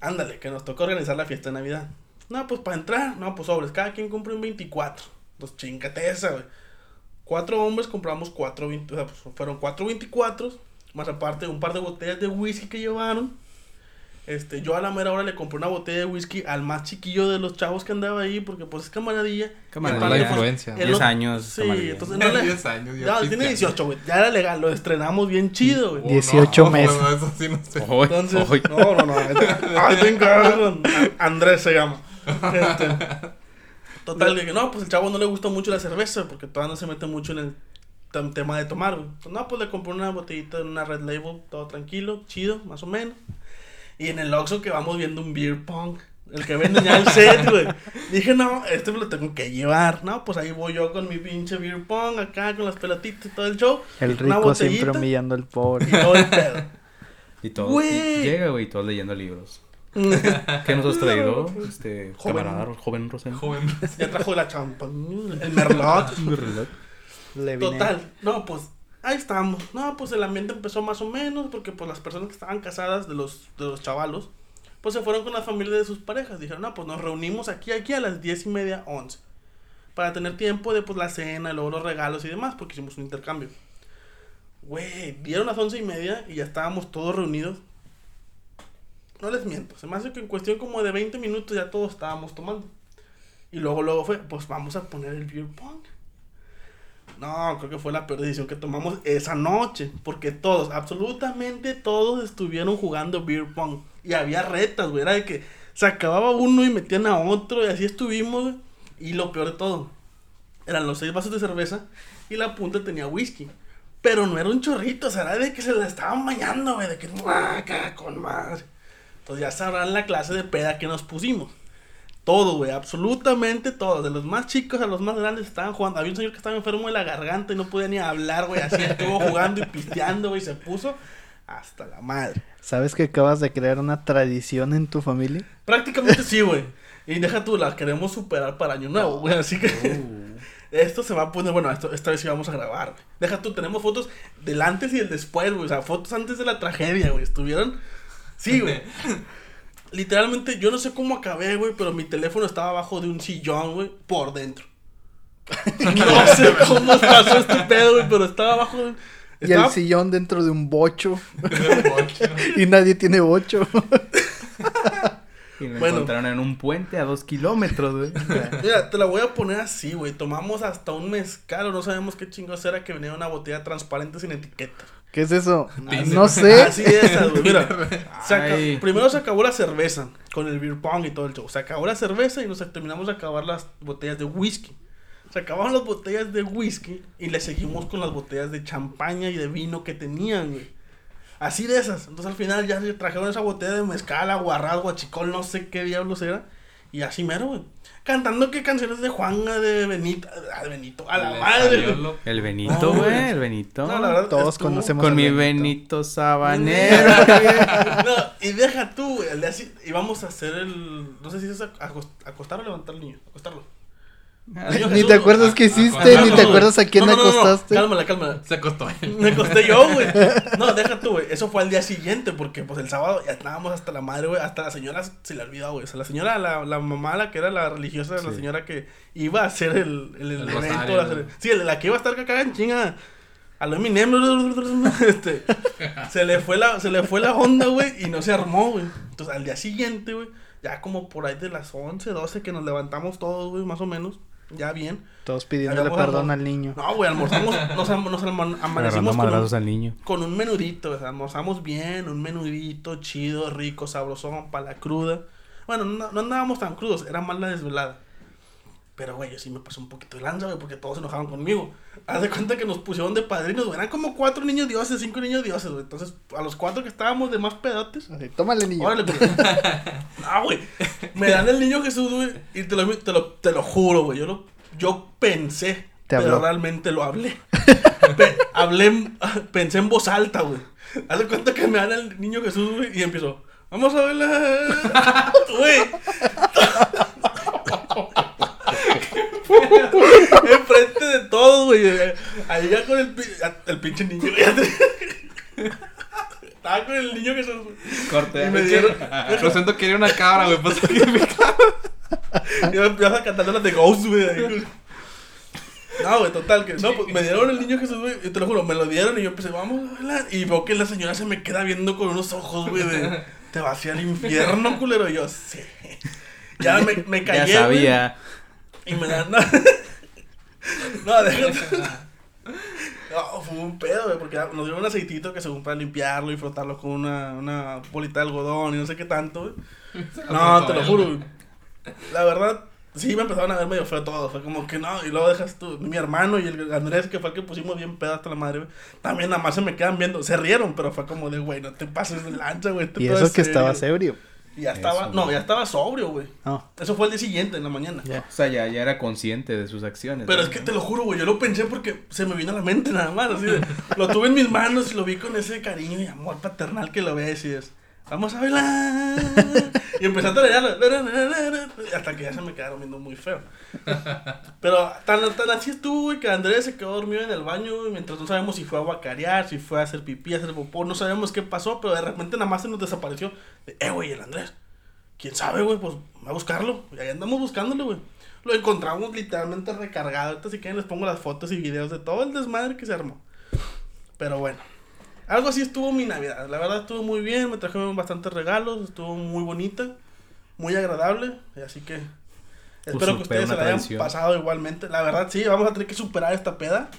Ándale, que nos toca organizar la fiesta de Navidad. No, pues para entrar, no, pues sobres, cada quien compra un 24. Pues chingate esa, güey. Cuatro hombres compramos cuatro, 20 o sea, pues, fueron cuatro 24, más aparte un par de botellas de whisky que llevaron. Este, yo a la mera hora le compré una botella de whisky al más chiquillo de los chavos que andaba ahí, porque pues es camaradilla. Camaradilla. La influencia. el 10 otro- años, Sí, camaradilla. entonces no le... 10 años. ya chiste. tiene 18, güey. Ya era legal, lo estrenamos bien chido, güey. Oh, 18 no, meses. bueno, eso sí no sé. Hoy, Entonces, hoy. no, no, no. Ay, tengo. Andrés se llama. Este, Total, que no, pues el chavo no le gustó mucho la cerveza porque todavía no se mete mucho en el tem- tema de tomar, güey. Pues no, pues le compré una botellita de una Red Label, todo tranquilo, chido, más o menos. Y en el Oxxo que vamos viendo un beer pong, el que venden ya el set, güey. Dije, no, este me lo tengo que llevar, ¿no? Pues ahí voy yo con mi pinche beer pong acá, con las pelotitas y todo el show. El una rico siempre botellita humillando al Y pobre. todo el pedo. Y todo. Y llega, güey, todos leyendo libros. ¿Qué nos has traído, este, Joven. camarada, joven Rosendo? Joven. ya trajo la champa, el merlot. Le vine- Total, no, pues ahí estamos. No, pues el ambiente empezó más o menos porque pues las personas que estaban casadas de los, de los chavalos, pues se fueron con la familia de sus parejas. Dijeron, no, pues nos reunimos aquí, aquí a las diez y media, once. Para tener tiempo de pues la cena, luego los regalos y demás, porque hicimos un intercambio. Güey, dieron las once y media y ya estábamos todos reunidos. No les miento, se me hace que en cuestión como de 20 minutos ya todos estábamos tomando. Y luego, luego fue, pues vamos a poner el beer pong. No, creo que fue la peor decisión que tomamos esa noche. Porque todos, absolutamente todos estuvieron jugando beer pong. Y había retas, güey. Era de que se acababa uno y metían a otro. Y así estuvimos, güey. Y lo peor de todo, eran los seis vasos de cerveza. Y la punta tenía whisky. Pero no era un chorrito, o sea, era de que se la estaban bañando, güey. De que, ¡guaca, con madre! Entonces ya sabrán la clase de peda que nos pusimos. Todo, güey, absolutamente todo. De los más chicos a los más grandes estaban jugando. Había un señor que estaba enfermo de la garganta y no podía ni hablar, güey. Así estuvo jugando y pisteando, güey. Se puso hasta la madre. ¿Sabes que acabas de crear una tradición en tu familia? Prácticamente sí, güey. Y deja tú, la queremos superar para Año Nuevo, güey. Así que esto se va a poner, bueno, esto, esta vez sí vamos a grabar, güey. Deja tú, tenemos fotos del antes y el después, güey. O sea, fotos antes de la tragedia, güey. Estuvieron. Sí, güey. Literalmente, yo no sé cómo acabé, güey, pero mi teléfono estaba abajo de un sillón, güey, por dentro. no sé cómo pasó este pedo, güey, pero estaba abajo de... Y Estaba... el sillón dentro de un bocho. y nadie tiene bocho. Y lo Bueno. encontraron en un puente a dos kilómetros, güey. Mira, te la voy a poner así, güey. Tomamos hasta un mezcal o no sabemos qué chingos era que venía en una botella transparente sin etiqueta. ¿Qué es eso? No sé. Así es, güey. Mira, se primero se acabó la cerveza con el beer pong y todo el show. Se acabó la cerveza y nos terminamos de acabar las botellas de whisky. Se acabaron las botellas de whisky y le seguimos con las botellas de champaña y de vino que tenían, güey. Así de esas. Entonces al final ya se trajeron esa botella de mezcal, aguarrás, guachicol, no sé qué diablos era. Y así mero, güey. Cantando que canciones de Juanga, de Benito, ah, de Benito, a la Le madre, salió El Benito, güey, el Benito. No, la verdad, Todos estuvo- conocemos Con mi Benito. Benito sabanero. No, y deja tú, güey. íbamos a hacer el. No sé si es acos- acostar o levantar al niño. Acostarlo. Niño Ni Jesús, te acuerdas a- qué hiciste, ni te acuerdas a quién no, no, no, no. acostaste. Cálmala, cálmala. Se acostó él. Me acosté yo, güey. No, deja tú, güey. Eso fue al día siguiente, porque pues el sábado ya estábamos hasta la madre, güey. Hasta la señora se le olvidó, güey. O sea, la señora, la, la mamá, la que era la religiosa, la señora que iba a hacer el, el, El evento. rosario, la, ¿no? sí, la que iba a estar acá en chinga. A lo Eminem, este, se le fue la, se le fue la onda, güey, y no se armó, güey. Entonces, al día siguiente, güey, ya como por ahí de las 11, 12 que nos levantamos todos, güey, más o menos, ya bien. Todos pidiéndole perdón al niño. No, güey, almorzamos, nos, am- amanecimos con un, al niño. con un menudito, o sea, almorzamos bien, un menudito chido, rico, sabrosón, para la cruda. Bueno, no, no andábamos tan crudos, era más la desvelada. Pero, güey, yo sí me pasó un poquito de lanza, güey, porque todos se enojaban conmigo. Haz de cuenta que nos pusieron de padrinos, güey. Eran como cuatro niños dioses, cinco niños dioses, güey. Entonces, a los cuatro que estábamos de más pedotes, Así, tómale, niño. Órale, pues. Ah, güey. Me dan el niño Jesús, güey. Y te lo, te lo, te lo juro, güey. Yo, lo, yo pensé, Te pero realmente lo hablé. Pe- hablé, en- pensé en voz alta, güey. Haz de cuenta que me dan el niño Jesús, güey. Y empiezo, vamos a ver la... Güey. Enfrente de todos, güey. Ahí ya con el, el pinche niño. güey. Estaba con el niño Jesús, güey. Corte. Y me dieron. Lo siento, quería una cabra, güey. Aquí en mi cara. Y me empiezas a cantar las de Ghost, güey. güey. No, güey, total, que no, pues me dieron el niño Jesús, güey, y te lo juro, me lo dieron y yo empecé, vamos a bailar. Y veo que la señora se me queda viendo con unos ojos, güey, de, te vas al infierno, culero. Y yo, sí. Ya me, me callé, Ya güey, sabía. Y me dan, no, no déjate. No, fue un pedo, güey, porque nos dieron un aceitito que según para limpiarlo y frotarlo con una, una bolita de algodón y no sé qué tanto, güey. No, te lo juro, güey. La verdad, Sí, me empezaron a ver medio feo todo. Fue como que no. Y luego dejas tú, mi hermano y el Andrés, que fue el que pusimos bien pedo hasta la madre, güey. También nada más se me quedan viendo. Se rieron, pero fue como de, güey, no te pases de lancha, güey. este Y eso es que serio". estaba ebrio. Y ya estaba, Eso, no, ya estaba sobrio, güey. No. Eso fue el día siguiente, en la mañana. Ya. O sea, ya, ya era consciente de sus acciones. Pero ¿no? es que te lo juro, güey, yo lo pensé porque se me vino a la mente nada más, así de, lo tuve en mis manos y lo vi con ese cariño y amor paternal que lo ves y es, vamos a bailar. Y empecé a torearlo, hasta que ya se me quedaron viendo muy feo. Pero tan, tan así estuvo, güey, que Andrés se quedó dormido en el baño, güey, mientras no sabemos si fue a guacarear, si fue a hacer pipí, a hacer popó, no sabemos qué pasó, pero de repente nada más se nos desapareció. De, eh, güey, el Andrés. ¿Quién sabe, güey? Pues va a buscarlo. Y ahí andamos buscándolo, güey. Lo encontramos literalmente recargado. Ahorita si quieren les pongo las fotos y videos de todo el desmadre que se armó. Pero bueno. Algo así estuvo mi Navidad. La verdad estuvo muy bien. Me trajeron bastantes regalos. Estuvo muy bonita. Muy agradable. Así que... Espero que ustedes se la hayan tradición. pasado igualmente. La verdad sí, vamos a tener que superar esta peda.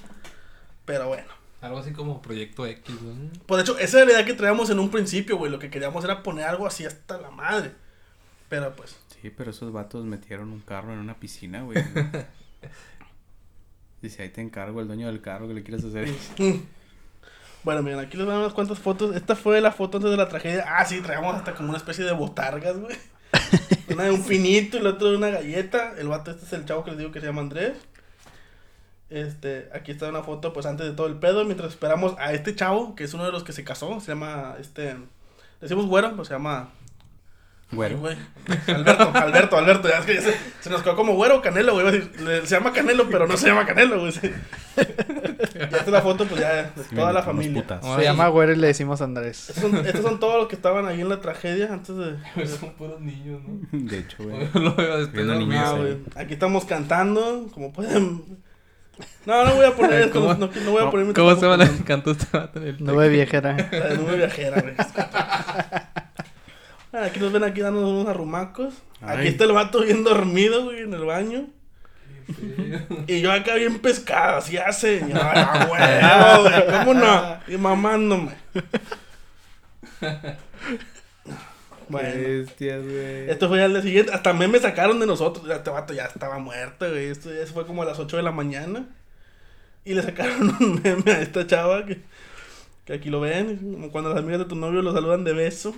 Pero bueno. Algo así como Proyecto X, ¿no? Pues de hecho, esa era la idea que traíamos en un principio, güey. Lo que queríamos era poner algo así hasta la madre. Pero pues... Sí, pero esos vatos metieron un carro en una piscina, güey. Dice, ahí te encargo el dueño del carro que le quieres hacer. Bueno, miren, aquí les van unas cuantas fotos. Esta fue la foto antes de la tragedia. Ah, sí, traíamos hasta como una especie de botargas, güey. Una de un pinito y la otra de una galleta. El vato este es el chavo que les digo que se llama Andrés. Este, aquí está una foto pues antes de todo el pedo. Mientras esperamos a este chavo, que es uno de los que se casó. Se llama, este, decimos güero, pues se llama... Güero. Güey. Alberto, Alberto, Alberto. Ya, es que ya se, se nos quedó como güero o canelo, güey. Se llama canelo, pero no se llama canelo, güey. Ya esta es la foto, pues ya, de Sí, toda la familia. putas. Se sí. llama güero y le decimos Andrés. Estos son, estos son todos los que estaban ahí en la tragedia antes de... Son puros niños, ¿no? De hecho, güey. Lo veo después. ¿no? niños. Ah, ahí. güey. Aquí estamos cantando, como pueden... No, no voy a poner esto, no, no voy a poner... ¿Cómo se van a cantar este vato en el Nube viejera. La nube viajera, güey. Ah, Aquí nos ven aquí dándonos unos arrumacos. Aquí está el vato bien dormido, güey, en el baño. Y yo acá bien pescado, así hace. Y yo, "Ah, huevo, güey, ¿Cómo no? Y mamándome. Bueno. Bestias, güey. Esto fue al día siguiente. Hasta me me sacaron de nosotros. Este vato ya estaba muerto, güey. Esto ya fue como a las 8 de la mañana. Y le sacaron un meme a esta chava que, que aquí lo ven. Como cuando las amigas de tu novio lo saludan de beso.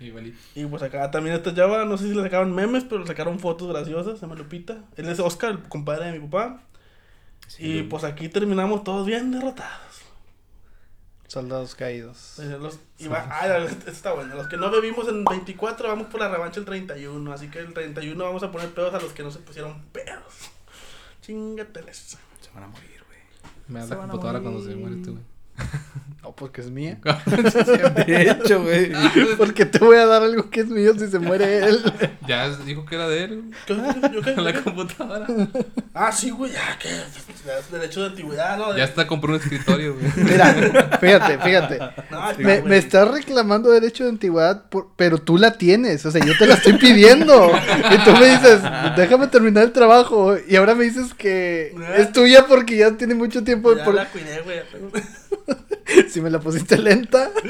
Igualito. Y pues acá también esta chava, no sé si le sacaron memes, pero le sacaron fotos graciosas. Se llama Lupita. Él es Oscar, el compadre de mi papá. Sí, y pues aquí terminamos todos bien derrotados. Soldados caídos. Los, y va- ah, está bueno. Los que no bebimos en 24 vamos por la revancha el 31. Así que el 31 vamos a poner pedos a los que no se pusieron pedos. Chingateles. Se van a morir, güey. Me da la computadora cuando se muere tú, güey. No, porque es mía. De hecho, güey. ¿Por qué te voy a dar algo que es mío si se muere él? Ya dijo que era de él, ¿Qué, yo qué? La computadora. Ah, sí, güey, ya que. Derecho de antigüedad, ¿no? Ya hasta compró un escritorio, güey. Mira, fíjate, fíjate. No, Me, me estás reclamando derecho de antigüedad, por- pero tú la tienes. O sea, yo te la estoy pidiendo. Y tú me dices, déjame terminar el trabajo. Y ahora me dices que es tuya porque ya tiene mucho tiempo. Ya por- la cuidé, güey. Si me la pusiste lenta.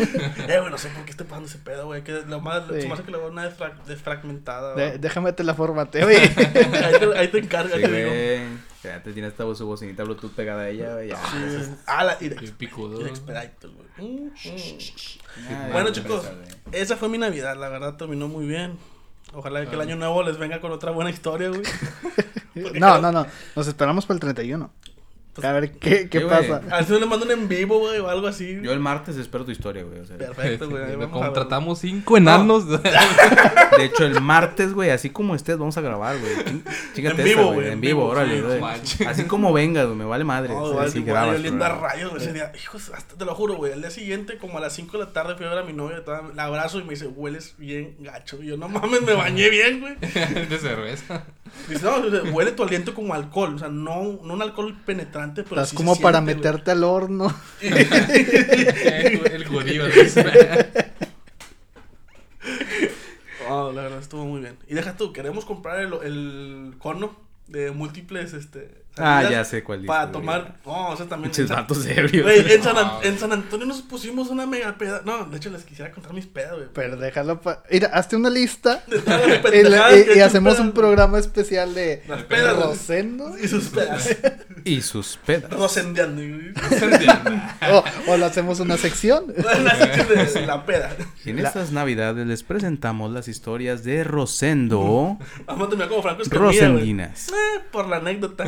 Eh, güey, no sé por qué estoy pasando ese pedo, güey. Que lo más, Sí. hace que lo veo una desfra- desfragmentada. De- güey. déjame te la formateo. Oye. ahí, te, ahí te Sí, te digo. güey. Ya te tiene esta voz, su bocinita Bluetooth pegada a ella, güey. Ya. Sí. Ah, la Qué picudo. Güey. Mm, mm. Ah, Bueno, chicos, güey. esa fue mi Navidad. La verdad terminó muy bien. Ojalá que el año nuevo les venga con otra buena historia, güey. No, no, no. Nos esperamos para el 31. Pues, A ver qué, qué pasa. A ver si no le mando un en vivo, güey, o algo así. Yo el martes espero tu historia, güey. O sea, Perfecto, güey. contratamos cinco enanos. de hecho, el martes, güey, así como estés, vamos a grabar, güey. En vivo, güey. En vivo, órale, güey. Así como vengas, güey, me vale madre. No, Sí, güey, sí, grabas, oliendo a programa. rayos, güey. ese día. Hijos, hasta te lo juro, güey. El día siguiente, como a las 5 de la tarde, fui a ver a mi novia. toda- La abrazo y me dice, hueles bien gacho. Y yo, no mames, me bañé bien, güey. de cerveza. Dice, no, huele tu aliento como alcohol. O sea, no, no un alcohol penetrante, pero. Estás sí como se para siente, güey. meterte al horno. el, el judío. Oh, la verdad estuvo muy bien. Y deja tú, queremos comprar el, el cono de múltiples este Ah, ya sé cuál. Para tomar. No, o sea, también. Ebrios. Güey, en San, An- Wow. en San Antonio nos pusimos una mega peda. No, de hecho les quisiera contar mis pedas, güey. Pero déjalo pa... Mira, hazte una lista De todas las y, la- y- y hacemos pedas, un programa especial de Las pedas, güey. Rosendo. Y sus pedas. Y sus pedas. Rosendeando. O, o lo hacemos una sección. La sección de la peda. Y en estas navidades les presentamos las historias de Rosendo Vamos a terminar como Franco Escamilla. Rosendinas. Eh, por la anécdota.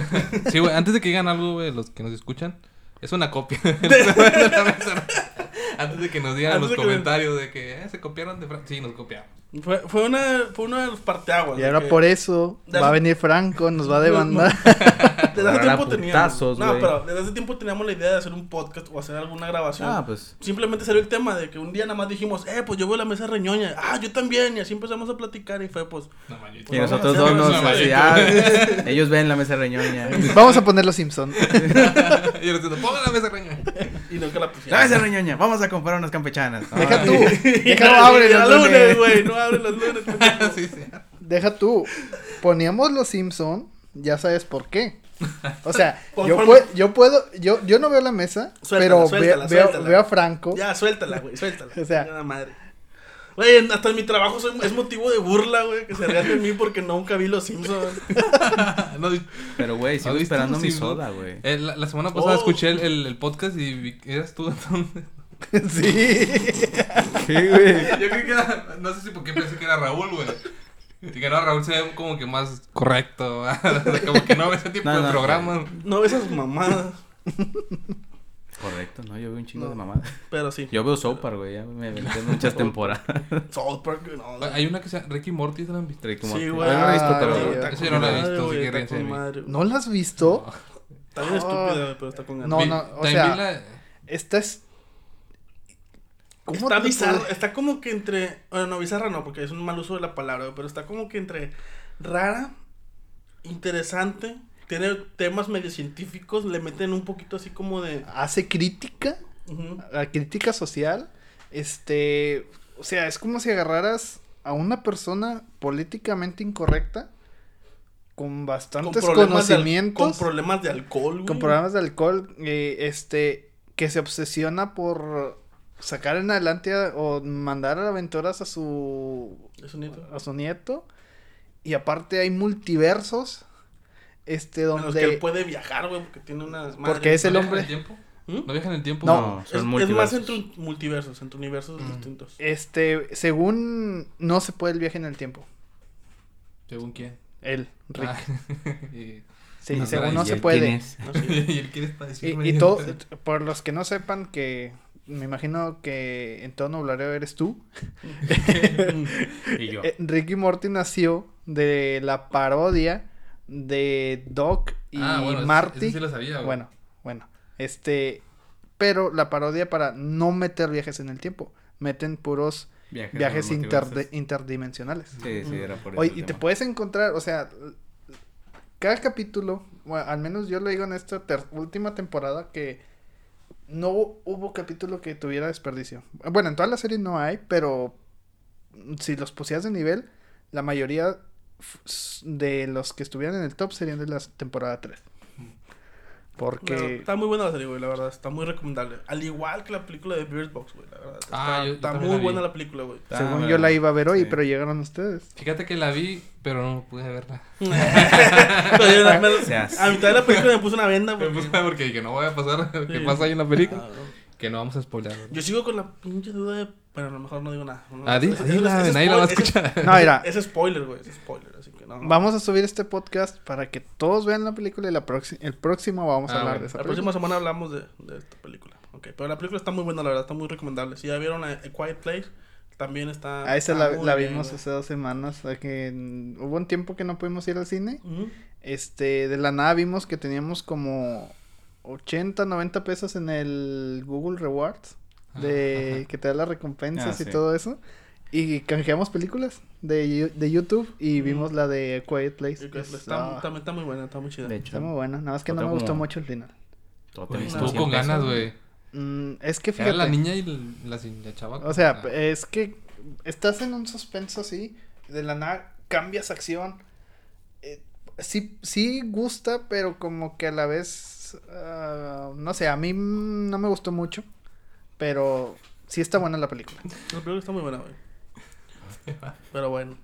Sí, güey, antes de que digan algo, güey, los que nos escuchan, es una copia. de la mesa. antes de que nos digan Antes los de que- comentarios de que eh, se copiaron de Fran. Sí, nos copiamos. Fue, fue, una, fue uno de los parteaguas. Y ahora que por eso De va a venir Franco, nos va a demandar. Desde hace tiempo teníamos. No, pero desde hace tiempo teníamos la idea de hacer un podcast o hacer alguna grabación. Ah, pues. Simplemente salió el tema de que un día nada más dijimos, eh, pues yo voy a la mesa reñoña. Ah, yo también. Y así empezamos a platicar y fue pues. No. Y nosotros dos nos así, ah, ellos ven la mesa reñoña. Vamos a poner los Simpson. y yo les digo, pongan la mesa reña. Y nunca la La pusimos. mesa reñoña, vamos a comprar unas campechanas. Deja tú. Deja no abre los lunes, güey. No abre los lunes. pendejo. sí, sí. Deja tú. Poníamos los Simpson, ya sabes por qué. O sea, yo, puedo, yo, yo no veo la mesa, Suéltala, pero suéltala, veo, veo- suéltala. veo a Franco. Ya, suéltala, güey, suéltala. O sea- madre. Güey, hasta en mi trabajo soy- es motivo de burla, güey, que se rían de mí porque nunca vi los Simpsons. No, Pero, güey, sigo ¿has visto esperando mi Simpsons? soda, güey. Eh, la, la semana pasada Oh. escuché el, el, el podcast y vi que eras tú entonces. sí. Sí, güey. Yo creo que era, no sé si por qué pensé que era Raúl, güey. Que no, Raúl se ve como que más correcto, como que no ve ese tipo No, de no, programa. No ves esas mamadas, Correcto, ¿no? Yo veo un chingo No. de mamadas. pero sí. Yo veo Sopar, güey. Ya me aventé muchas temporadas. South Park, no. Hay una que se llama Ricky Morty, ¿se la han visto? Rick and Sí, güey. Yo no lo he visto, Ah, pero... Ese con yo no lo he visto, güey, así que madre, güey. ¿No la has visto? Está bien Oh. estúpida, güey, pero está con ganas. No, no, o sea, la- Esta es. ¿Cómo Está bizarro, puede- está como que entre. Bueno, no, bizarra no, porque es un mal uso de la palabra, pero está como que entre rara, interesante, tiene temas medio científicos, le meten un poquito así como de. Hace crítica, ujú, la crítica social. Este. O sea, es como si agarraras a una persona políticamente incorrecta. Con bastantes al- conocimientos. con problemas de alcohol, güey. con problemas de alcohol, eh, este, que se obsesiona por sacar en adelante a- o mandar aventuras a su, Eso nieto. a su nieto. Y aparte hay multiversos, este, En los que él donde... puede viajar, güey, porque tiene una. Porque es ¿No el hombre- en el tiempo? ¿Mm? ¿No viajan en el tiempo? No. Es, son es más entre multiversos, entre universos Mm. distintos. Este, según no se puede el viaje en el tiempo. ¿Según quién? Él, Rick. Ah, Sí, no, según ¿y no ¿Y se puede. No y él quiere. Y, y todo, por los que no sepan que me imagino que en todo nublareo eres tú. Y yo. Eh, Ricky Morty nació de la parodia de Doc y Ah, bueno, Marty. ese sí lo sabía, güey. bueno, bueno, este, pero la parodia para no meter viajes en el tiempo, meten puros Viajes, inter- interdimensionales. Sí, sí, era por eso. Oye, y te puedes encontrar, o sea, cada capítulo, bueno, al menos yo lo digo en esta ter- última temporada que no hubo capítulo que tuviera desperdicio. Bueno, en toda la serie no hay, pero si los pusieras de nivel, la mayoría de los que estuvieran en el top serían de la temporada 3. Porque No, está muy buena la serie, güey, la verdad. Está muy recomendable. Al igual que la película de Bird Box, güey, la verdad. Está, Ah, yo- está muy la buena la película, güey. Ah, según bueno. yo la iba a ver hoy, Sí. pero llegaron ustedes. Fíjate que la vi, pero no pude verla. Pero yo la- me- Seas. a mitad de la película me puse una venda. Me Porque... puse porque dije, no voy a pasar qué Sí. pasa ahí en la película. Ah, no. Que no vamos a spoiler. güey. Yo sigo con la pinche duda de. Bueno, a lo mejor no digo nada. No, Ah, nadie la va a escuchar. No, mira, Es spoiler, güey. Es spoiler, así que no. vamos a subir este podcast para que todos vean la película y la próxima el próximo vamos a Ah, hablar bueno. de esa La película. próxima semana hablamos de, de esta película. Ok, pero la película está muy buena, la verdad. Está muy recomendable. Si ya vieron a, A Quiet Place, también está. A esa está la, la vimos hace dos semanas, a que hubo un tiempo que no pudimos ir al cine. Este, de la nada vimos que teníamos como 80, 90 pesos en el Google Rewards de Ajá. que te da las recompensas Ah, y sí. todo eso. Y canjeamos películas de, de YouTube y Ujú. vimos la de Quiet Place. Es- Está, también está muy buena, está muy chida. De hecho, está muy buena, nada más que no me gustó mucho el final. Estuvo con 100 ganas, güey. Mm, es que Era fíjate. la niña y el- la, la chava. O sea, Ah. es que estás en un suspenso así, de la nada cambias acción. eh, sí, sí gusta, pero como que a la vez, ah, no sé, a mí mm, no me gustó mucho, pero sí está buena la película. La película está muy buena, güey. Pero bueno.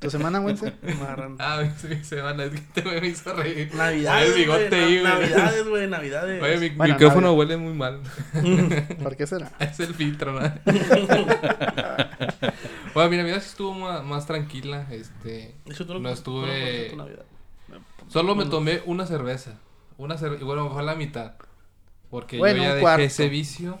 ¿Tu semana? Marran. Ah, mi semana, es que este güey me hizo reír. Navidades, Oye, el bigote güey, ahí, na- güey. Navidades, güey, navidades. Oye, mi Bueno, micrófono Navidad. huele muy mal. ¿Por qué será? Es el filtro, ¿no? bueno, mi Navidad sí estuvo más, más tranquila. Este, tú no estuve- tu Navidad. solo me tomé una cerveza. Una cerveza, y bueno, fue la mitad. Porque Bueno, yo ya dejé cuarto. ese vicio.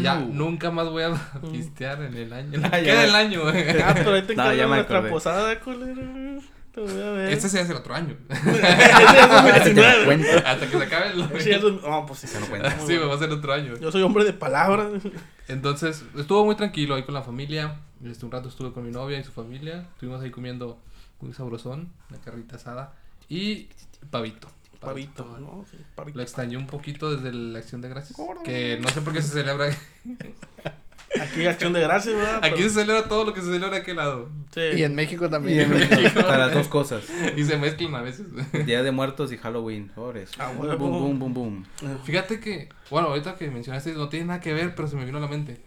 Ya no. nunca más voy a pistear en el año. Ah, Queda me- el año, güey. Ah, pero ahí te No, ya me nuestra posada, culero. Te voy a ver. Este se hace el otro año. Ese es Ese te 2019. lo cuento. Hasta que se acabe el No, pues sí. Se no cuenta. Sí, me va a ser otro año. Yo soy hombre de palabra. Entonces, estuvo muy tranquilo ahí con la familia. Este, un rato estuve con mi novia y su familia. Estuvimos ahí comiendo muy sabrosón, una carrita asada. Y pavito. Pavito, ¿no? Sí, pavito. Lo extrañé un poquito desde la acción de gracias. Que no sé por qué se celebra. Aquí acción de gracias, ¿verdad? Aquí Pero- se celebra todo lo que se celebra aquel lado. Sí. Y en México Y también. en- para las dos cosas. Y se mezclan a veces. Día de Muertos y Halloween. Ah, boom, boom, boom, boom. Fíjate que, bueno, ahorita que mencionaste no tiene nada que ver, pero se me vino a la mente.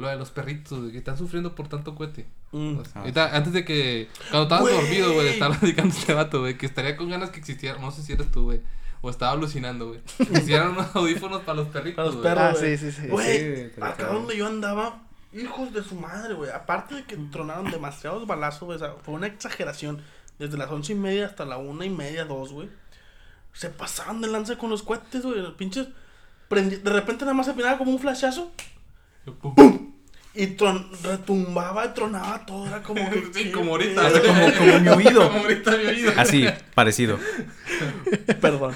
Lo de los perritos, güey, que están sufriendo por tanto cohete. Mm. O sea, Ah. ahorita, antes de que. Cuando estabas Güey. dormido, güey, de estar platicando este vato, güey, que estaría con ganas que existiera. No sé si eres tú, güey. O estaba alucinando, güey. Que hicieran unos audífonos para los perritos. Para los güey. perros. Ah, güey. sí, sí, sí. Güey, acá donde yo andaba, hijos de su madre, güey. Aparte de que tronaron demasiados balazos, güey. o sea, fue una exageración. Desde las once y media hasta la una y media, dos, güey. Se pasaban de lanza con los cohetes, güey. Los pinches. prendi- De repente nada más se miraba como un flashazo. Pum. Y tron- retumbaba y tronaba todo. Era como que. Sí, ¿qué como ahorita. como- como mi oído. Como ahorita mi oído. Así, parecido. Perdón.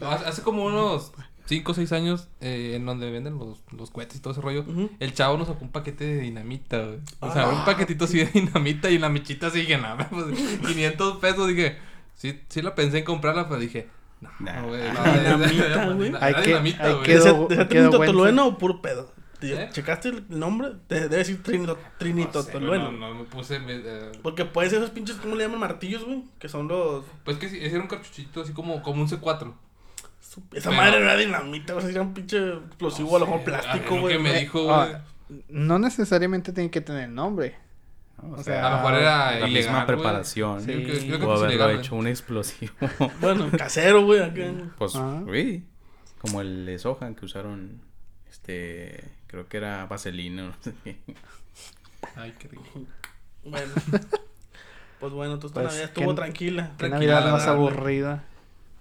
Hace, como unos 5 o 6 años, eh, en donde venden los, los cohetes y todo ese rollo, el chavo nos sacó un paquete de dinamita, güey. O sea, Ah. un paquetito así de dinamita y la mechita así dije, nada, pues 500 pesos. Dije, sí, sí la pensé en comprarla, pero dije, no, güey. Dinamita, güey. Güey. que- ¿De Quedó- ese quedó buen Trinitotolueno o puro pedo? ¿Te- ¿Eh? ¿Checaste el nombre? Te- Debe decir Trinito, No sé, güey, Trinitotolueno. no, no me puse. me- eh, Porque puede ser esos pinches, ¿cómo le llaman? Martillos, güey. Que son los. pues que ese era un cartuchito así como, como un C4. su- Esa Pero- madre no era dinamita, güey. Era un pinche explosivo, a lo mejor plástico, güey. que me dijo, güey. ah, no necesariamente tiene que tener nombre. O O sea, sea, A lo mejor era la ilegal, misma preparación. Sí, creo- creo que o haberlo ilegal, hecho un explosivo. Bueno, casero, güey. pues, Ah. sí. Como el de Sohan que usaron, este, creo que era vaselina, no sé qué. Ay, qué rico. Bueno. Pues bueno, tu Pues, Navidad estuvo ¿qué- tranquila. Qué Tranquila, Navidad la más aburrida.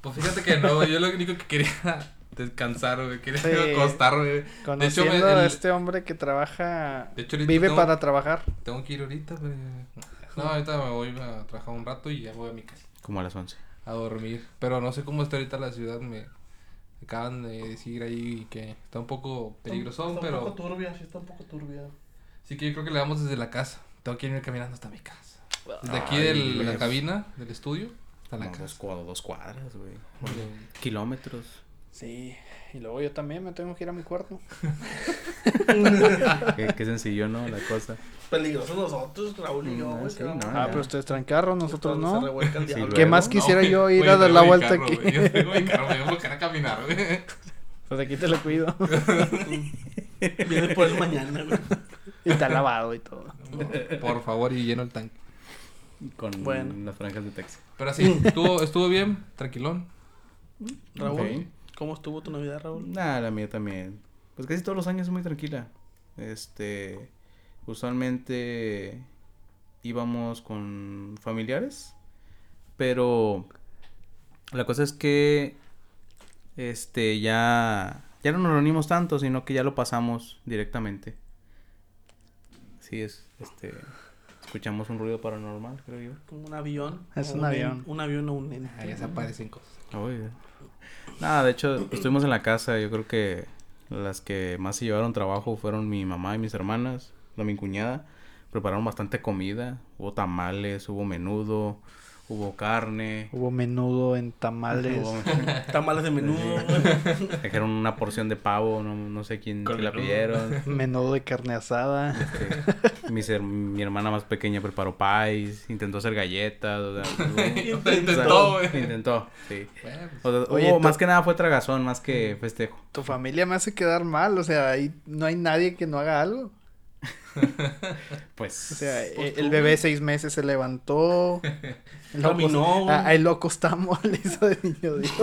Pues fíjate que no, yo lo único que quería descansar, güey. Quería Sí. acostar, güey. De hecho, a el- este hombre que trabaja, De hecho, ahorita vive tengo- para trabajar. Tengo que ir ahorita, güey. No, ahorita me voy a trabajar un rato y ya voy a mi casa Como a las 11. a dormir. Pero no sé cómo está ahorita la ciudad. Me acaban de decir ahí que está un poco peligrosón, Está pero un poco turbia, sí, está un poco turbia. sí que yo creo que le damos desde la casa. Tengo que irme caminando hasta mi casa. Desde aquí de la cabina, del estudio, hasta la dos, casa. cua- dos cuadras, güey. Kilómetros. Sí, y luego yo también me tengo que ir a mi cuarto. qué, qué sencillo, ¿no? La cosa. Peligrosos nosotros, Raúl y yo, Mm, sí, no, Ah, ya. pero ustedes traen carro, nosotros no. Sí. ¿Qué más quisiera yo ir a dar la vuelta carro, aquí? güey. Yo tengo mi carro, me voy a buscar a caminar, güey. Pues aquí te lo cuido. Viene por el mañana, güey. y está lavado y todo. Por favor, y lleno el tanque. Con Bueno. las franjas de Texas. Pero así, estuvo, estuvo bien, tranquilón. Raúl. ¿Cómo estuvo tu Navidad, Raúl? Nah, la mía también. Pues casi todos los años es muy tranquila. Este, usualmente íbamos con familiares, pero la cosa es que este ya ya no nos reunimos tanto, sino que ya lo pasamos directamente. Sí es, este escuchamos un ruido paranormal, creo yo. Como un avión. Es un avión. Un avión o un ente. Ahí se aparecen cosas. Uy, Nada, de hecho, estuvimos en la casa. Yo creo que las que más se llevaron trabajo fueron mi mamá y mis hermanas, la mi cuñada. Prepararon bastante comida. Hubo tamales, hubo menudo, hubo carne. Hubo menudo en tamales. Hubo, Tamales de menudo, trajeron una porción de pavo, no, no sé quién se la pidieron. menudo de carne asada. Este, mis her- mi hermana más pequeña preparó pies, intentó hacer galletas, o sea, hubo- Intentó, o sea, güey. intentó, sí. Bueno, pues, O sea, Oye, hubo- tú- más que nada fue tragazón, más que festejo. Tu familia me hace quedar mal, o sea, ahí no hay nadie que no haga algo. Pues, O sea, Pues eh, el bebé seis meses se levantó. El loco- Caminó, güey. Ah, el loco estamos, le hizo de niño Dios.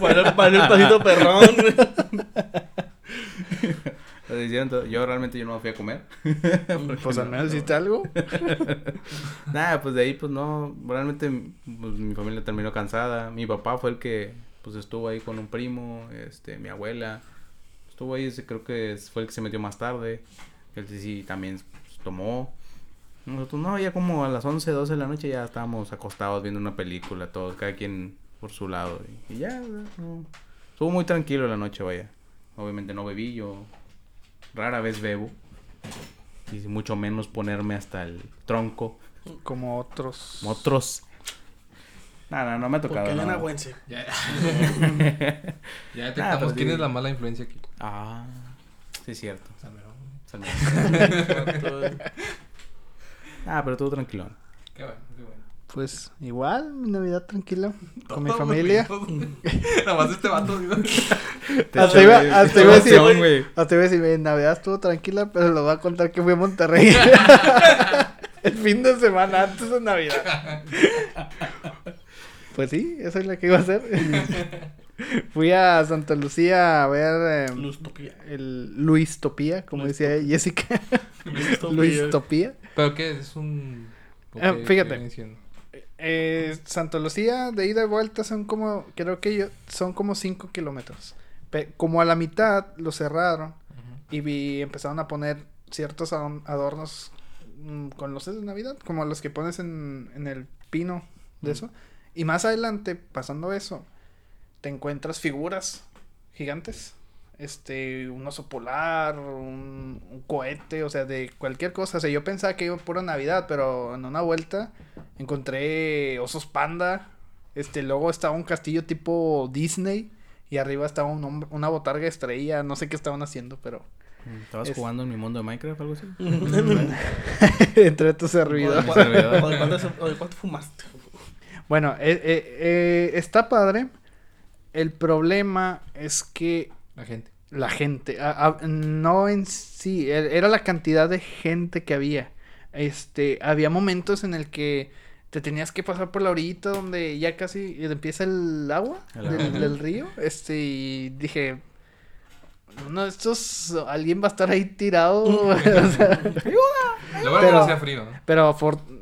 Para para el pasito perrón, lo yo realmente yo no fui a comer. Pues al menos hiciste algo. Nada, pues de ahí pues no, realmente pues, mi familia terminó cansada. Mi papá fue el que pues estuvo ahí con un primo, este, mi abuela. Estuvo ahí, creo que fue el que se metió más tarde. Él sí, sí también pues, tomó. Nosotros no, ya como a las 11, 12 de la noche ya estábamos acostados viendo una película, todos, cada quien por su lado. Y, y ya, no. Estuvo muy tranquilo la noche, vaya. Obviamente no bebí, yo rara vez bebo. Y mucho menos ponerme hasta el tronco. Como otros. Como otros. No, no, no me ha tocado. Porque no. agüense. ya, ya Nah, detectamos pero quién sí. es la mala influencia aquí. Ah, sí es cierto. Ah, pero todo tranquilo. Qué bueno, qué bueno. Pues igual, mi Navidad tranquila. Con mi familia. Nada más este vato. digo. Hasta iba, hasta iba a decir, hasta iba a decir, "Mi Navidad estuvo tranquila, pero lo voy a contar que fui a Monterrey. el fin de semana antes de Navidad. Pues sí, esa es la que iba a hacer. Fui a Santa Lucía a ver eh, Lustopía. el Luis Topía, como decía Jessica. Luis Topía. ¿Pero qué? Es un... ¿o Ah, fíjate. Eh, Santa Lucía de ida y vuelta son como, creo que yo, son como 5 kilómetros. Pe- como a la mitad lo cerraron y vi, empezaron a poner ciertos adorn- adornos mm, con luces de Navidad, como los que pones en, en el pino de eso. Y más adelante, pasando eso, te encuentras figuras gigantes. Este, un oso polar, un, un cohete, o sea, de cualquier cosa. O sea, yo pensaba que iba pura Navidad, pero en una vuelta encontré osos panda. Este, luego estaba un castillo tipo Disney. Y arriba estaba un hombre- una botarga estrella. No sé qué estaban haciendo, pero. ¿Estabas Es- jugando en mi mundo de Minecraft o algo así? entre tus ¿O de servidores. cuánto- servidor. o de cuánto- o de cuánto fumaste? Bueno, eh, eh, eh, está padre. El problema es que La gente. la gente, a- a- no en sí, e- era la cantidad de gente que había. Este, había momentos en el que te tenías que pasar por la orillita donde ya casi empieza el agua, El del, río. Este, y dije, uno de estos, alguien va a estar ahí tirado. o sea, Lo Pero- no hacía frío, pero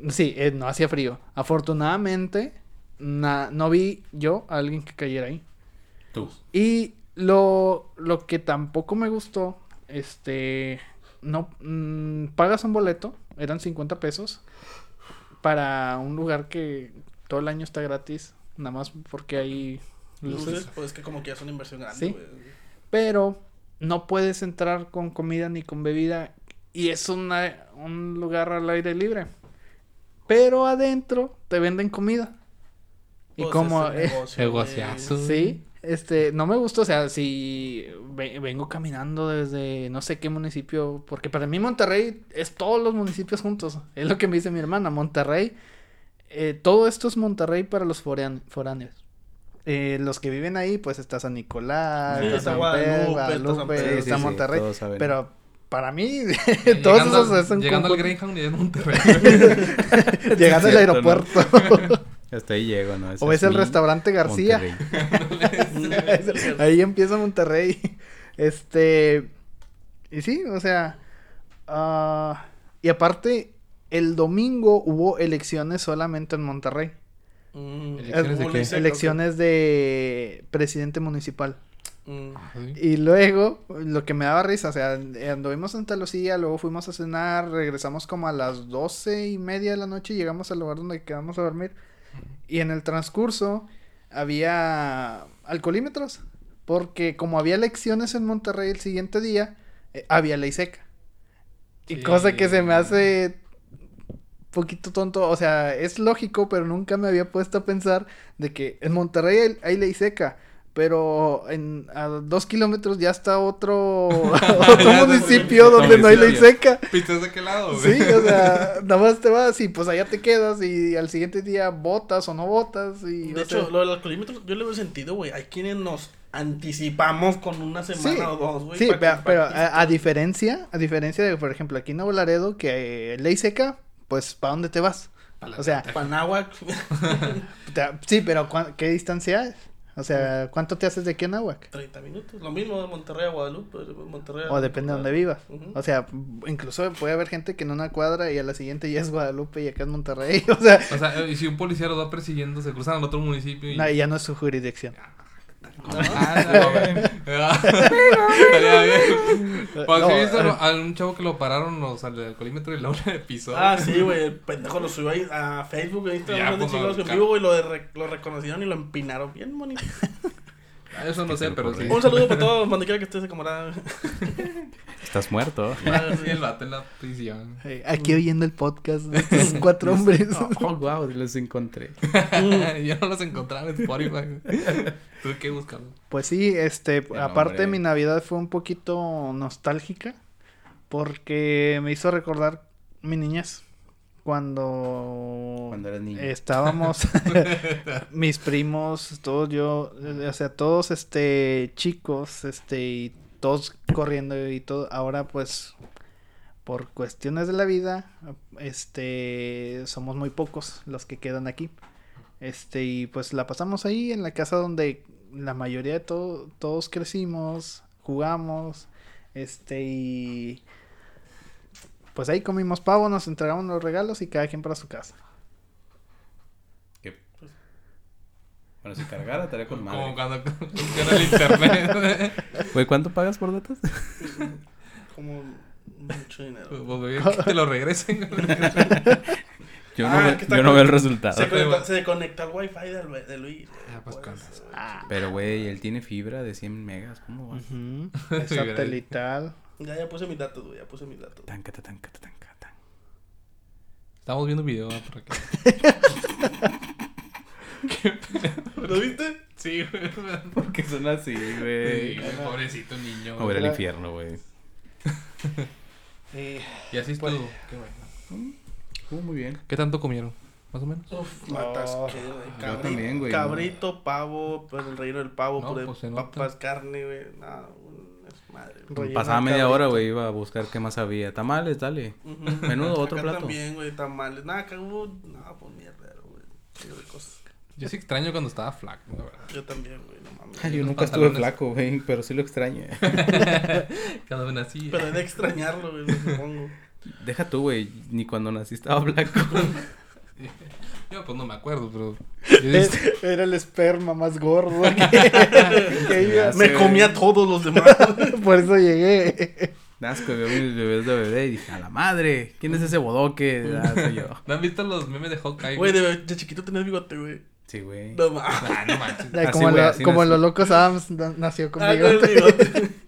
sí, eh, no hacía frío. Afortunadamente, na- no vi yo a alguien que cayera ahí. Tú. Y lo, lo que tampoco me gustó, este, no, mm, pagas un boleto, eran 50 pesos, para un lugar que todo el año está gratis, nada más porque hay luces. Luces, pues es que como que ya es una inversión grande, Sí. Pero no puedes entrar con comida ni con bebida y es una, un lugar al aire libre. Pero adentro te venden comida. Y Pues como... eh, negocio, Negociazo. Sí, este, no me gusta, o sea, si ve- vengo caminando desde no sé qué municipio, porque para mí Monterrey es todos los municipios juntos, es lo que me dice mi hermana, Monterrey, eh, todo esto es Monterrey para los foráneos. Eh, los que viven ahí, pues está San Nicolás, Sí, está está San Guadalupe, Pedro, está San Guadalupe, Pedro. está Monterrey, pero para mí, Eh, todos llegando esos al- son Llegando al Greyhound y en Monterrey. llegando al ¿no? Hasta ahí llego, ¿no? Ese o es el restaurante García. Ahí empieza Monterrey. Este. Y sí, o sea. ah, y aparte, el domingo hubo elecciones solamente en Monterrey. Mm, ¿Elecciones de qué? Elecciones presidente municipal. Mm. Y luego, lo que me daba risa, o sea, anduvimos en Santa Lucía, luego fuimos a cenar, regresamos como a las doce y media de la noche y llegamos al lugar donde quedamos a dormir. Y en el transcurso había alcoholímetros, porque como había elecciones en Monterrey el siguiente día, eh, había ley seca. Y Sí. cosa que se me hace poquito tonto. O sea, es lógico, pero nunca me había puesto a pensar de que en Monterrey hay, hay ley seca. Pero en, a dos kilómetros ya está otro, municipio donde no hay ley seca. ¿Viste de qué lado? Sí, o sea, nada más te vas y pues allá te quedas y al siguiente día votas o no votas y... De sea, hecho, lo del alcoholímetro yo le veo sentido, güey. Hay quienes nos anticipamos con una semana Sí, o dos, güey. Sí, pero, a, a diferencia, a diferencia de, por ejemplo, aquí en Nuevo Laredo, que eh, ley seca, pues, ¿para dónde te vas? O sea, Panáhuac. sí, pero ¿cuán- ¿qué distancia es? O sea, ¿cuánto te haces de aquí a Nahuac? 30 minutos. Lo mismo de Monterrey a Guadalupe. de Monterrey a- O depende de dónde vivas. O sea, incluso puede haber gente que en una cuadra y a la siguiente ya es Guadalupe y acá es Monterrey. O sea, O sea, y si un policía los va persiguiendo, se cruzan al otro municipio y... no, ya no es su jurisdicción. Ah, güey. Estaría bien. No, sí, viste eh. a un chavo que lo pararon los, al alcoholímetro y luego le pisó. Ah, sí, güey. El pendejo lo subió ahí a Facebook, a Instagram, de pues, no, en vivo, güey. Lo, de re- lo reconocieron y lo empinaron. Bien bonito. Ah, Eso no sé, pero sí. Un saludo para todos, donde quiera que estés, camarada. Estás muerto. Y el vato en la prisión. Aquí oyendo el podcast de estos cuatro hombres. Oh, wow, los encontré. Yo no los encontraba en Spotify. Tuve que buscarlo. Pues sí, este, El aparte mi Navidad fue un poquito nostálgica porque me hizo recordar mi niñez cuando Cuando eras niño. estábamos mis primos, todos yo, o sea, todos este chicos, este y todos corriendo y todo. Ahora pues por cuestiones de la vida, este somos muy pocos los que quedan aquí. Este, y pues la pasamos ahí en la casa donde la mayoría de to- todos crecimos, jugamos, este, y pues ahí comimos pavo, nos entregamos los regalos y cada quien para su casa. Que- Bueno, si cargara, estaría con Como madre. cuando funciona el internet. Güey, ¿cuánto pagas por datos? Como mucho dinero. Pues, güey, que te lo regresen. Yo Ah, no, ve- está yo no veo el resultado. Se conectó, se al wifi de, de Luis. Ah, pues, Pues, con- güey. Pero, güey, él tiene fibra de 100 megas. ¿Cómo va? Es satelital. Ya, ya puse mis datos, güey. Ya puse mis datos. Tanca, ta, tanca, ta, tanca, tan. Estamos viendo video ah, por aquí. ¿Lo viste? Sí, güey. ¿Por qué son así, Sí, güey? güey, Pobrecito niño. O ver el Era- infierno, güey. Eh, Y así Pues- estuvo. Qué bueno. Uh, muy bien. ¿Qué tanto comieron? Más o menos. Uf, matas Oh. Yo Cabrito, también, güey, Cabrito, pavo, pues el relleno del pavo, No, puré, pues, papas, carne, güey. Nada, es madre. güey. Relleno Pasaba media cabrito. hora, güey, iba a buscar qué más había. Tamales, dale. Menudo, otro Acá plato. también, güey, tamales. Nada, acá hubo, nada, pues mierda, güey. De cosas. Yo sí extraño cuando estaba flaco, la verdad. Yo también, güey, no mames. Ay, yo nunca estuve flaco, güey, pero sí lo extraño. Cuando me nací. Pero de extrañarlo, güey, supongo. Deja tú, güey, ni cuando nací estaba flaco. Yo pues no me acuerdo, pero. Eh, dije, Era el esperma más gordo que, que iba. Sí. Me comía a todos los demás. Por eso llegué. Nazco, veo mis bebés de bebé y dije, a la madre, ¿quién es ese bodoque? Ah, soy yo. ¿No han visto los memes de Hawkeye? Güey, de, de chiquito tenías bigote, güey. Sí, güey. No mames. Ah, no manches. Así, como güey, lo- así como los locos Adams na- nació con Ah, con bigote.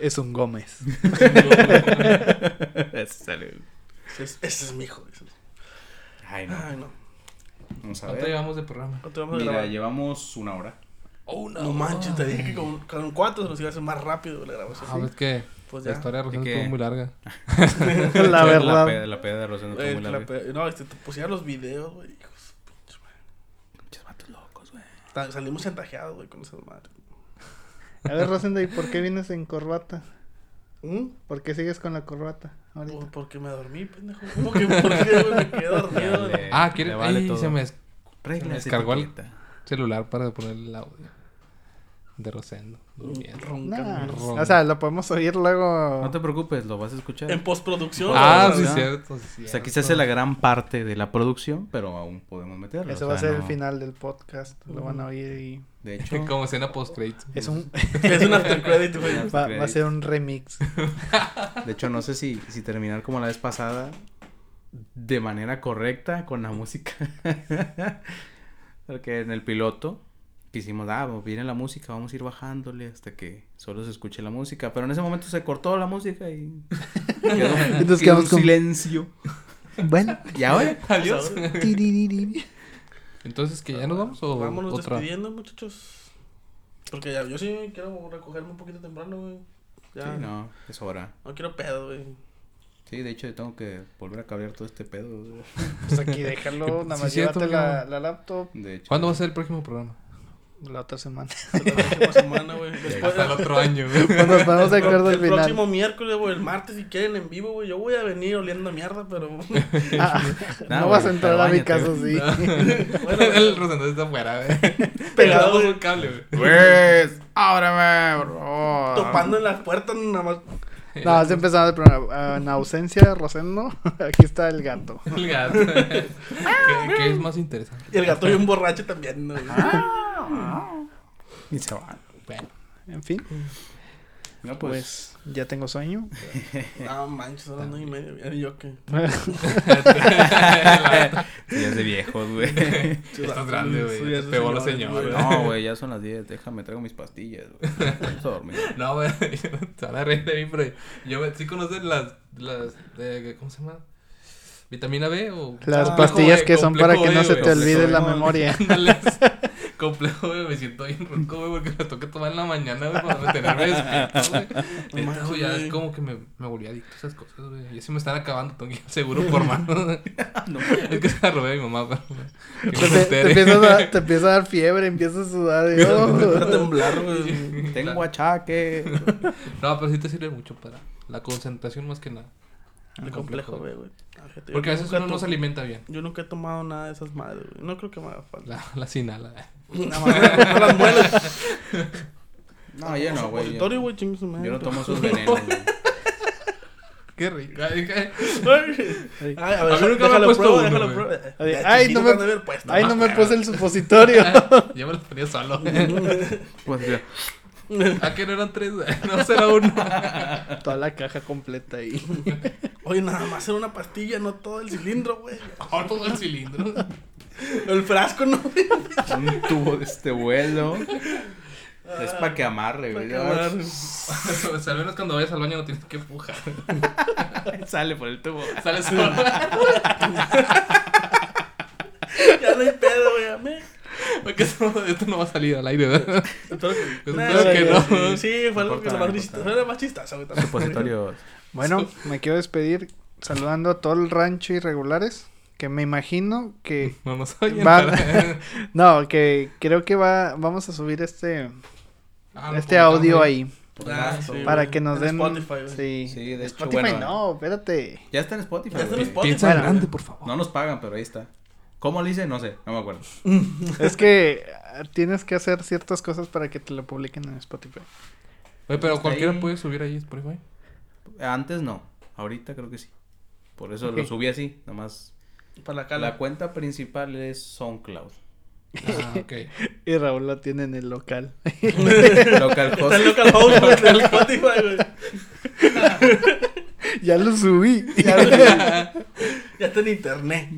Es un Gómez. Ese salió. Ese es, ese es mi hijo. ese es- Ay, no. Ay, no. Vamos a ¿Cuánto ver. llevamos de programa? ¿Cuánto vamos a Mira, grabar? llevamos una hora. Oh, No manches, te dije que con, con cuatro se nos iba a hacer más rápido la grabación. Ah, ves que Pues la ya. historia de Rosendo ¿Y qué? estuvo muy larga. La La verdad. peda, la peda de Rosendo Eh, estuvo muy la larga. no, este, te pusieron los videos, güey. hijos de su pinche madre. Pinches vatos locos, güey. Ta- Salimos chantajeados, güey, con esas madres. A ver, Rosendo, ¿y por qué vienes en corbata? ¿Mm? ¿Por qué sigues con la corbata? ahorita? Pues porque me dormí, pendejo. ¿Cómo que por qué, güey? Me quedé dormido. Dale. Ah, ¿quieres? le vale Ay, todo. se me Reglas, descargó el- celular para poner el audio de Rosendo. durmiendo. Roncando. Nah, o sea, lo podemos oír luego. No te preocupes, lo vas a escuchar. En postproducción. Ah, o sí, sea, cierto. sí, O sea, cierto. quizás es la gran parte de la producción, pero aún podemos meterlo. Eso o va a ser el final del podcast. Lo van a oír y. De hecho, Como escena post crédito. Es un. Es un after credit, va, va a ser un remix. de hecho no sé si, si terminar como la vez pasada de manera correcta con la música. Porque en el piloto quisimos, ah, pues, viene la música, vamos a ir bajándole hasta que solo se escuche la música. Pero en ese momento se cortó la música y quedó, Entonces quedó un quedamos con- silencio. Bueno. ¿Y ahora? Adiós. Entonces, ¿que ya nos vamos o Vámonos otra? despidiendo, muchachos. Porque ya, yo sí quiero recogerme un poquito temprano, güey. Ya. Sí, no, es hora. No quiero pedo, güey. Sí, de hecho yo tengo que volver a cablear todo este pedo. güey. Pues aquí déjalo, nada Sí, más cierto, llévate la, la laptop De hecho. ¿Cuándo va a ser el próximo programa? La otra semana. La próxima semana, güey. Después, Hasta el otro año, güey. Cuando nos ponemos de el, acuerdo al el final. próximo miércoles, güey, el martes, si quieren en vivo, güey. Yo voy a venir oliendo a mierda, pero. Ah, No, no vas a entrar a mi casa, bañate, sí. Bueno, el Rosendo está afuera, güey. Pegado, un cable, güey. Pues, ábreme, por favor. topando en las puertas, nada más. No, has empezado el programa. Ah, En ausencia, Rosendo, aquí está el gato. El gato. ¿Qué, qué es más interesante? Y el gato y un borracho también, ¿no? Y se va. Bueno. En fin, No, pues. pues ya tengo sueño. No manches, son las nueve y media. ¿Y yo qué? Sí, es de viejos, güey. Estás grande, güey. Te pegó la señor, señora. No, güey, ya son las 10. Déjame, traigo mis pastillas, güey. Vamos a dormir. No, güey. Se van a reír de mí, pero yo sí conocen las, las, de, ¿cómo se llama? ¿Vitamina B o? Las Ah, pastillas complejo, que son para que no se te olvide la memoria. Complejo, güey, me siento bien ronco, güey, porque me toca tomar en la mañana, güey, para mantenerme despierto, güey. Neta, manches, güey, ya es como que me, me volví adicto a esas cosas, güey. Y así me están acabando, tengo seguro por mano. Es que se la robé a mi mamá, pero... que Te, te- te entere. empieza a dar, te empieza a dar fiebre, empiezas a sudar. y, oh. Empieza a temblar, güey. Tengo achaque. No, pero sí te sirve mucho para la concentración más que nada. El complejo, güey, güey. Ah, fíjate, Porque a veces uno no se alimenta bien. Yo nunca he tomado nada de esas madres, güey. No creo que me haga falta. La, la sinala. Nada más compro las muelas. No, yo no, güey. Yo, yo no tomo esos venenos, güey. Qué rico. Ay, Ay, a A ver, mí nunca me déjalo puesto prueba, uno, déjalo prueba. Ay, no me-. Ay, no me puse el supositorio. Yo me lo ponía solo. Pues, ya. ¿A qué no eran tres? No, será uno. Toda la caja completa ahí. Oye, nada más era una pastilla, no todo el cilindro, güey. Oh, todo el cilindro. El frasco, no. Un tubo de este vuelo. Es para que amarre, güey. que sea, al menos cuando vayas al baño no tienes que empujar. Sale por el tubo. Sales solo. Ya no hay pedo, güey. Porque esto, esto no va a salir al aire, ¿verdad? Espero que, no. Sí, fue algo que lo más no chistoso. importa. Fue lo más chistoso, güey. también. Supositorio. Bueno, me quiero despedir saludando a todo el rancho irregulares. Que me imagino que. No nos oyen. Va- para- No, que creo que va, vamos a subir este, Ah, este publicamos audio ahí. Ah, sí, Para güey. que nos En den. Spotify, sí. Sí, de hecho, Spotify bueno. no, espérate. Ya está en Spotify. Ya está en. Spotify. Piensa Bueno. grande, por favor. No nos pagan, pero ahí está. ¿Cómo lo hice? No sé, no me acuerdo. Es que tienes que hacer ciertas cosas para que te lo publiquen en Spotify. Oye, pero Está cualquiera ahí. puede subir ahí Spotify. Antes no, ahorita creo que sí. Por eso lo subí así, nomás. Para la cala. La cuenta principal es SoundCloud. Ah, ok. Y Raúl lo tiene en el local. Local Está host. en local host, en Spotify, güey. ya lo subí. Ya está en internet.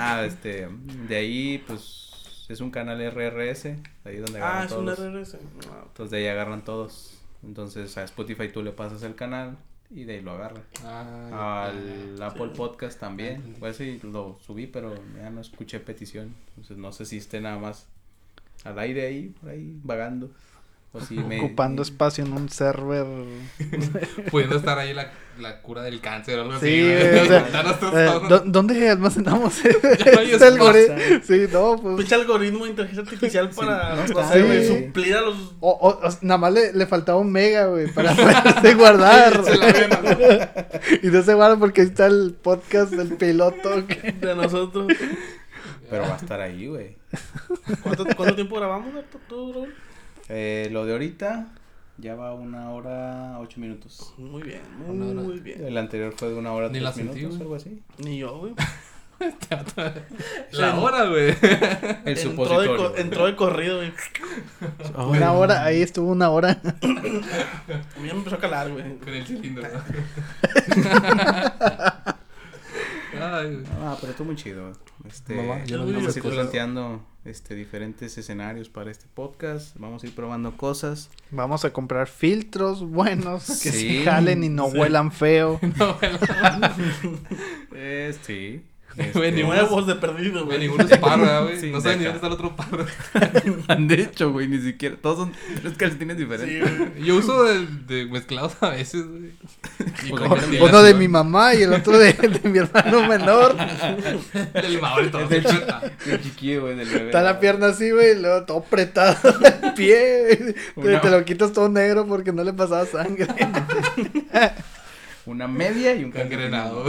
Nada, este, de ahí pues es un canal RRS, ahí donde agarran Ah, es un todos. RRS. Ah, Entonces de ahí agarran todos. Entonces a Spotify tú le pasas el canal y de ahí lo agarran. Ah, Al Apple Sí. Podcast también. Pues sí, lo subí, pero ya no escuché petición. Entonces no sé si esté nada más al aire ahí, por ahí, vagando. O si me... Ocupando espacio en un server. Pudiendo estar ahí la, la cura del cáncer o algo así. Sí, güey. güey, o sea, Eh, tonos. ¿dó- ¿Dónde almacenamos hay este algoritmo? Sí, no, pues. Pinche algoritmo de inteligencia artificial para, no no está, sé, güey, güey. suplir a los... O, o- o- nada más le, le faltaba un mega, güey, para poderse guardar. Se la ven, y no se guarda porque ahí está el podcast del piloto. que- de nosotros. Pero va a estar ahí, güey. ¿Cuánto, cuánto tiempo grabamos, Raúl? Eh, lo de ahorita ya va una hora, ocho minutos. Muy bien, Una hora. muy bien. El anterior fue de una hora, Ni tres la sentí, minutos, güey. algo así. Ni yo, güey. La hora, güey. El Entró de, supositorio. co- entró de corrido, güey. Una hora, ahí estuvo una hora. A mí ya me empezó a calar, güey. Con el cilindro. Ah, pero estuvo muy chido. Este, Mamá, vamos a ir planteando este, diferentes escenarios para este podcast. Vamos a ir probando cosas. Vamos a comprar filtros buenos que Sí, se jalen y no sí. huelan feo. No, bueno. Eh, sí. Güey, Este, Nuevos de perdido, Güey, güey. ninguno es parra, güey. Sí, no saben ni dónde está el otro parra. de hecho, güey, ni siquiera. Todos son tres calcetines Sí, diferentes. güey. Yo uso de, de mezclados a veces, güey. Y Pues. Uno de mi mamá y el otro de, de mi hermano menor. Del y todo. Es del chi- del chiquillo, güey, del bebé. Está la pierna así, güey, y luego todo apretado el pie. Te, Una- te lo quitas todo negro porque no le pasaba sangre. Una media y un Gangrenado.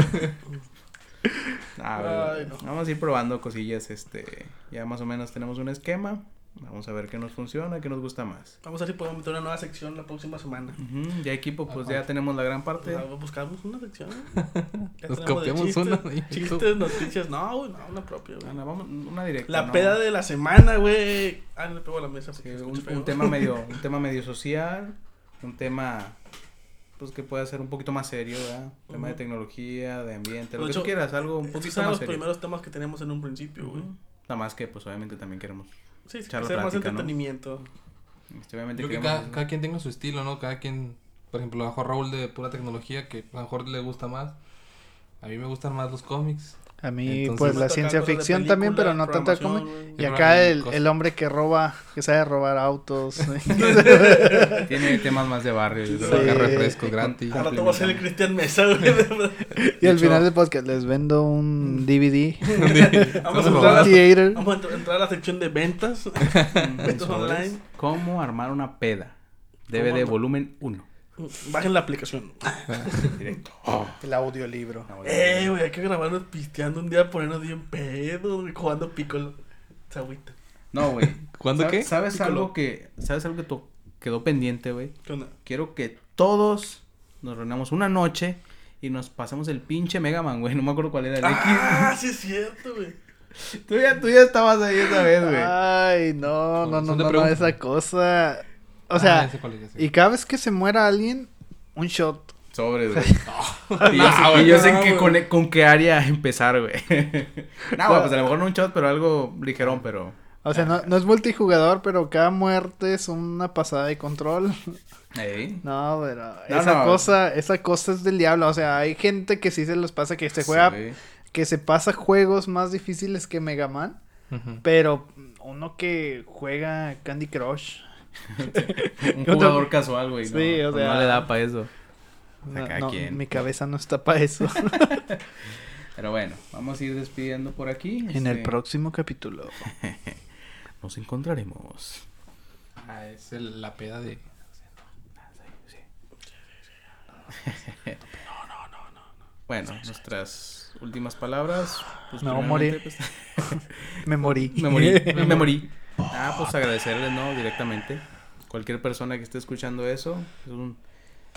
Ah, güey, Ay, no. Vamos a ir probando cosillas, este, ya más o menos tenemos un esquema, vamos a ver qué nos funciona, qué nos gusta más. Vamos a ver si podemos meter una nueva sección la próxima semana. Ya equipo, pues Ajá. ya tenemos la gran parte. Ah, Buscamos una sección. Nos copiamos chistes, una de. Chistes, noticias. No, no, una propia, güey. Ana, vamos, una directa. La ¿no? peda de la semana, güey. Ah, le pego a la mesa. Sí, un tema medio, un tema medio social, un tema pues que pueda ser un poquito más serio, ¿verdad? Tema de tecnología, de ambiente, lo De que tú hecho, quieras, algo un Estos poquito son más los serio. primeros temas que tenemos en un principio, güey. Ujú. Nada más que pues obviamente también queremos, Sí, sí, Echar que la sea más plática, ¿no? entretenimiento. este, obviamente Yo que queremos... cada, cada quien tenga su estilo, ¿no? Cada quien, por ejemplo, a lo mejor Raúl de pura tecnología, que a lo mejor le gusta más. A mí me gustan más los cómics. A mí, Entonces- pues la ciencia ficción también, pero no tanta como. Y acá el, el hombre que roba, que sabe robar autos. Tiene temas más de barrio. yo Sí. creo. Sí. refrescos gratis. Ahora te voy a hacer el Cristian Mesa, güey. y al final del podcast les vendo un DVD. Vamos a Vamos entrar a- Theater. Vamos a entr- entrar a la sección de ventas. Ventas Sobres. online. ¿Cómo armar una peda? DVD volumen 1. Bajen la aplicación. Directo. El audiolibro. Eh, güey, hay que grabarnos pisteando un día, ponernos bien pedos, güey, jugando piccolo. Se agüita. No, güey. ¿Cuándo ¿Sabes- qué? ¿Sabes Piccolo. algo que sabes algo que quedó pendiente, güey? ¿Qué onda? Quiero que todos nos reunamos una noche y nos pasamos el pinche Mega Man, güey. No me acuerdo cuál era el Ah, sí es cierto, güey. X. Tú ya, tú ya estabas ahí esa vez, güey. Ay, no, no, no, no, no, esa cosa. O Ah, sea, ya sé cuál es, ya sé. y cada vez que se muera alguien, un shot. Sobres, güey. y yo, sé, Ah, y yo güey, sé no, que güey. con, con qué área empezar, güey. no, güey, pues a lo mejor no un shot, pero algo ligerón, pero... O sea, no, no es multijugador, pero cada muerte es una pasada de control. Ey. No, pero No, esa no. cosa, esa cosa es del diablo. O sea, hay gente que sí se los pasa, que se juega, Sí. que se pasa juegos más difíciles que Mega Man. Pero uno que juega Candy Crush. Un jugador casual, güey. no, Sí, no sea- le da para eso. No, no, quien. mi cabeza no está para eso. Pero bueno, vamos a ir despidiendo por aquí. en el este, próximo capítulo. Nos encontraremos. Ah, es el- la peda de... Bueno, nuestras últimas palabras. Pues, morir. pues, Me morí. me morí, me morí. Ah, pues agradecerles, ¿no? Directamente. Cualquier persona que esté escuchando eso, es un,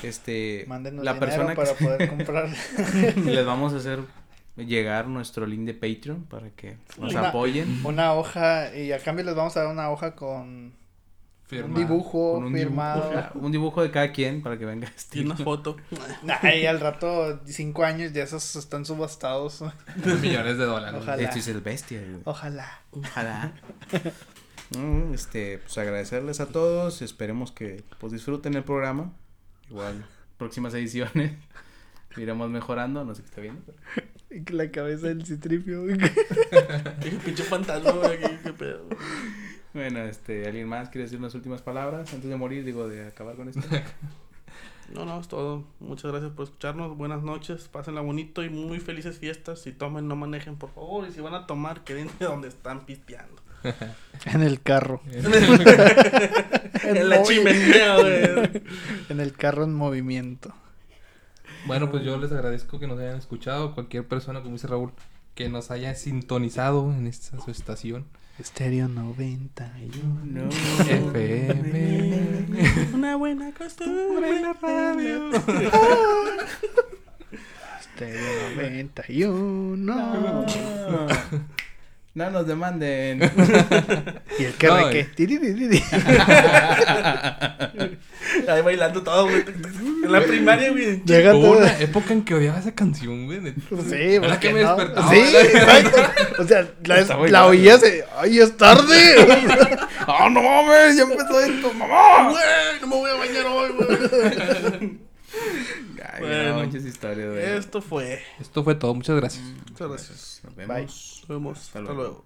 este, Mándenos la persona para que poder comprar. les vamos a hacer llegar nuestro link de Patreon para que nos Una- apoyen. una hoja y a cambio les vamos a dar una hoja con Firma. un dibujo Con un firmado. dibujo, un dibujo de cada quien para que venga este. Tiene una foto. Ay, al rato, cinco años, ya esos están subastados. Millones de dólares. Ojalá. Esto es el bestia. güey. Ojalá. Ojalá. Este, pues agradecerles a todos. Esperemos que pues disfruten el programa. Igual, próximas ediciones. Iremos mejorando. No sé qué está viendo. pero- La cabeza del citripio. Pinche fantasma, güey, aquí, qué pedo. Bueno, este, ¿alguien más quiere decir unas últimas palabras antes de morir? Digo, de acabar con esto. No, no, es todo. Muchas gracias por escucharnos. Buenas noches. Pásenla bonito y muy felices fiestas. Si tomen, no manejen, por favor. Y si van a tomar, quédense donde están pisteando. en el carro. En la chimenea, güey. En el carro en movimiento. Bueno, pues yo les agradezco que nos hayan escuchado. Cualquier persona, como dice Raúl, que nos haya sintonizado en esta su estación. Estéreo 91. No. FM. Una buena costumbre. radio. Estéreo 91. No nos demanden. Y el que No, que. Ahí bailando todo, güey. En la primaria, güey. Llega Hubo todo. una época en que odiaba esa canción, güey. Sí, Era la que me no. despertaba. Sí, exacto. O sea, la, muy la oías de. ¡Ay, es tarde! ¡Ah, no mames! ¡Ya empezó esto, mamá! Güey, no me voy a bañar hoy, güey. Ay, Bueno. no, muchas historias, güey. Esto fue. Esto fue todo. Muchas gracias. Muchas gracias. Nos vemos. Nos vemos. Hasta luego.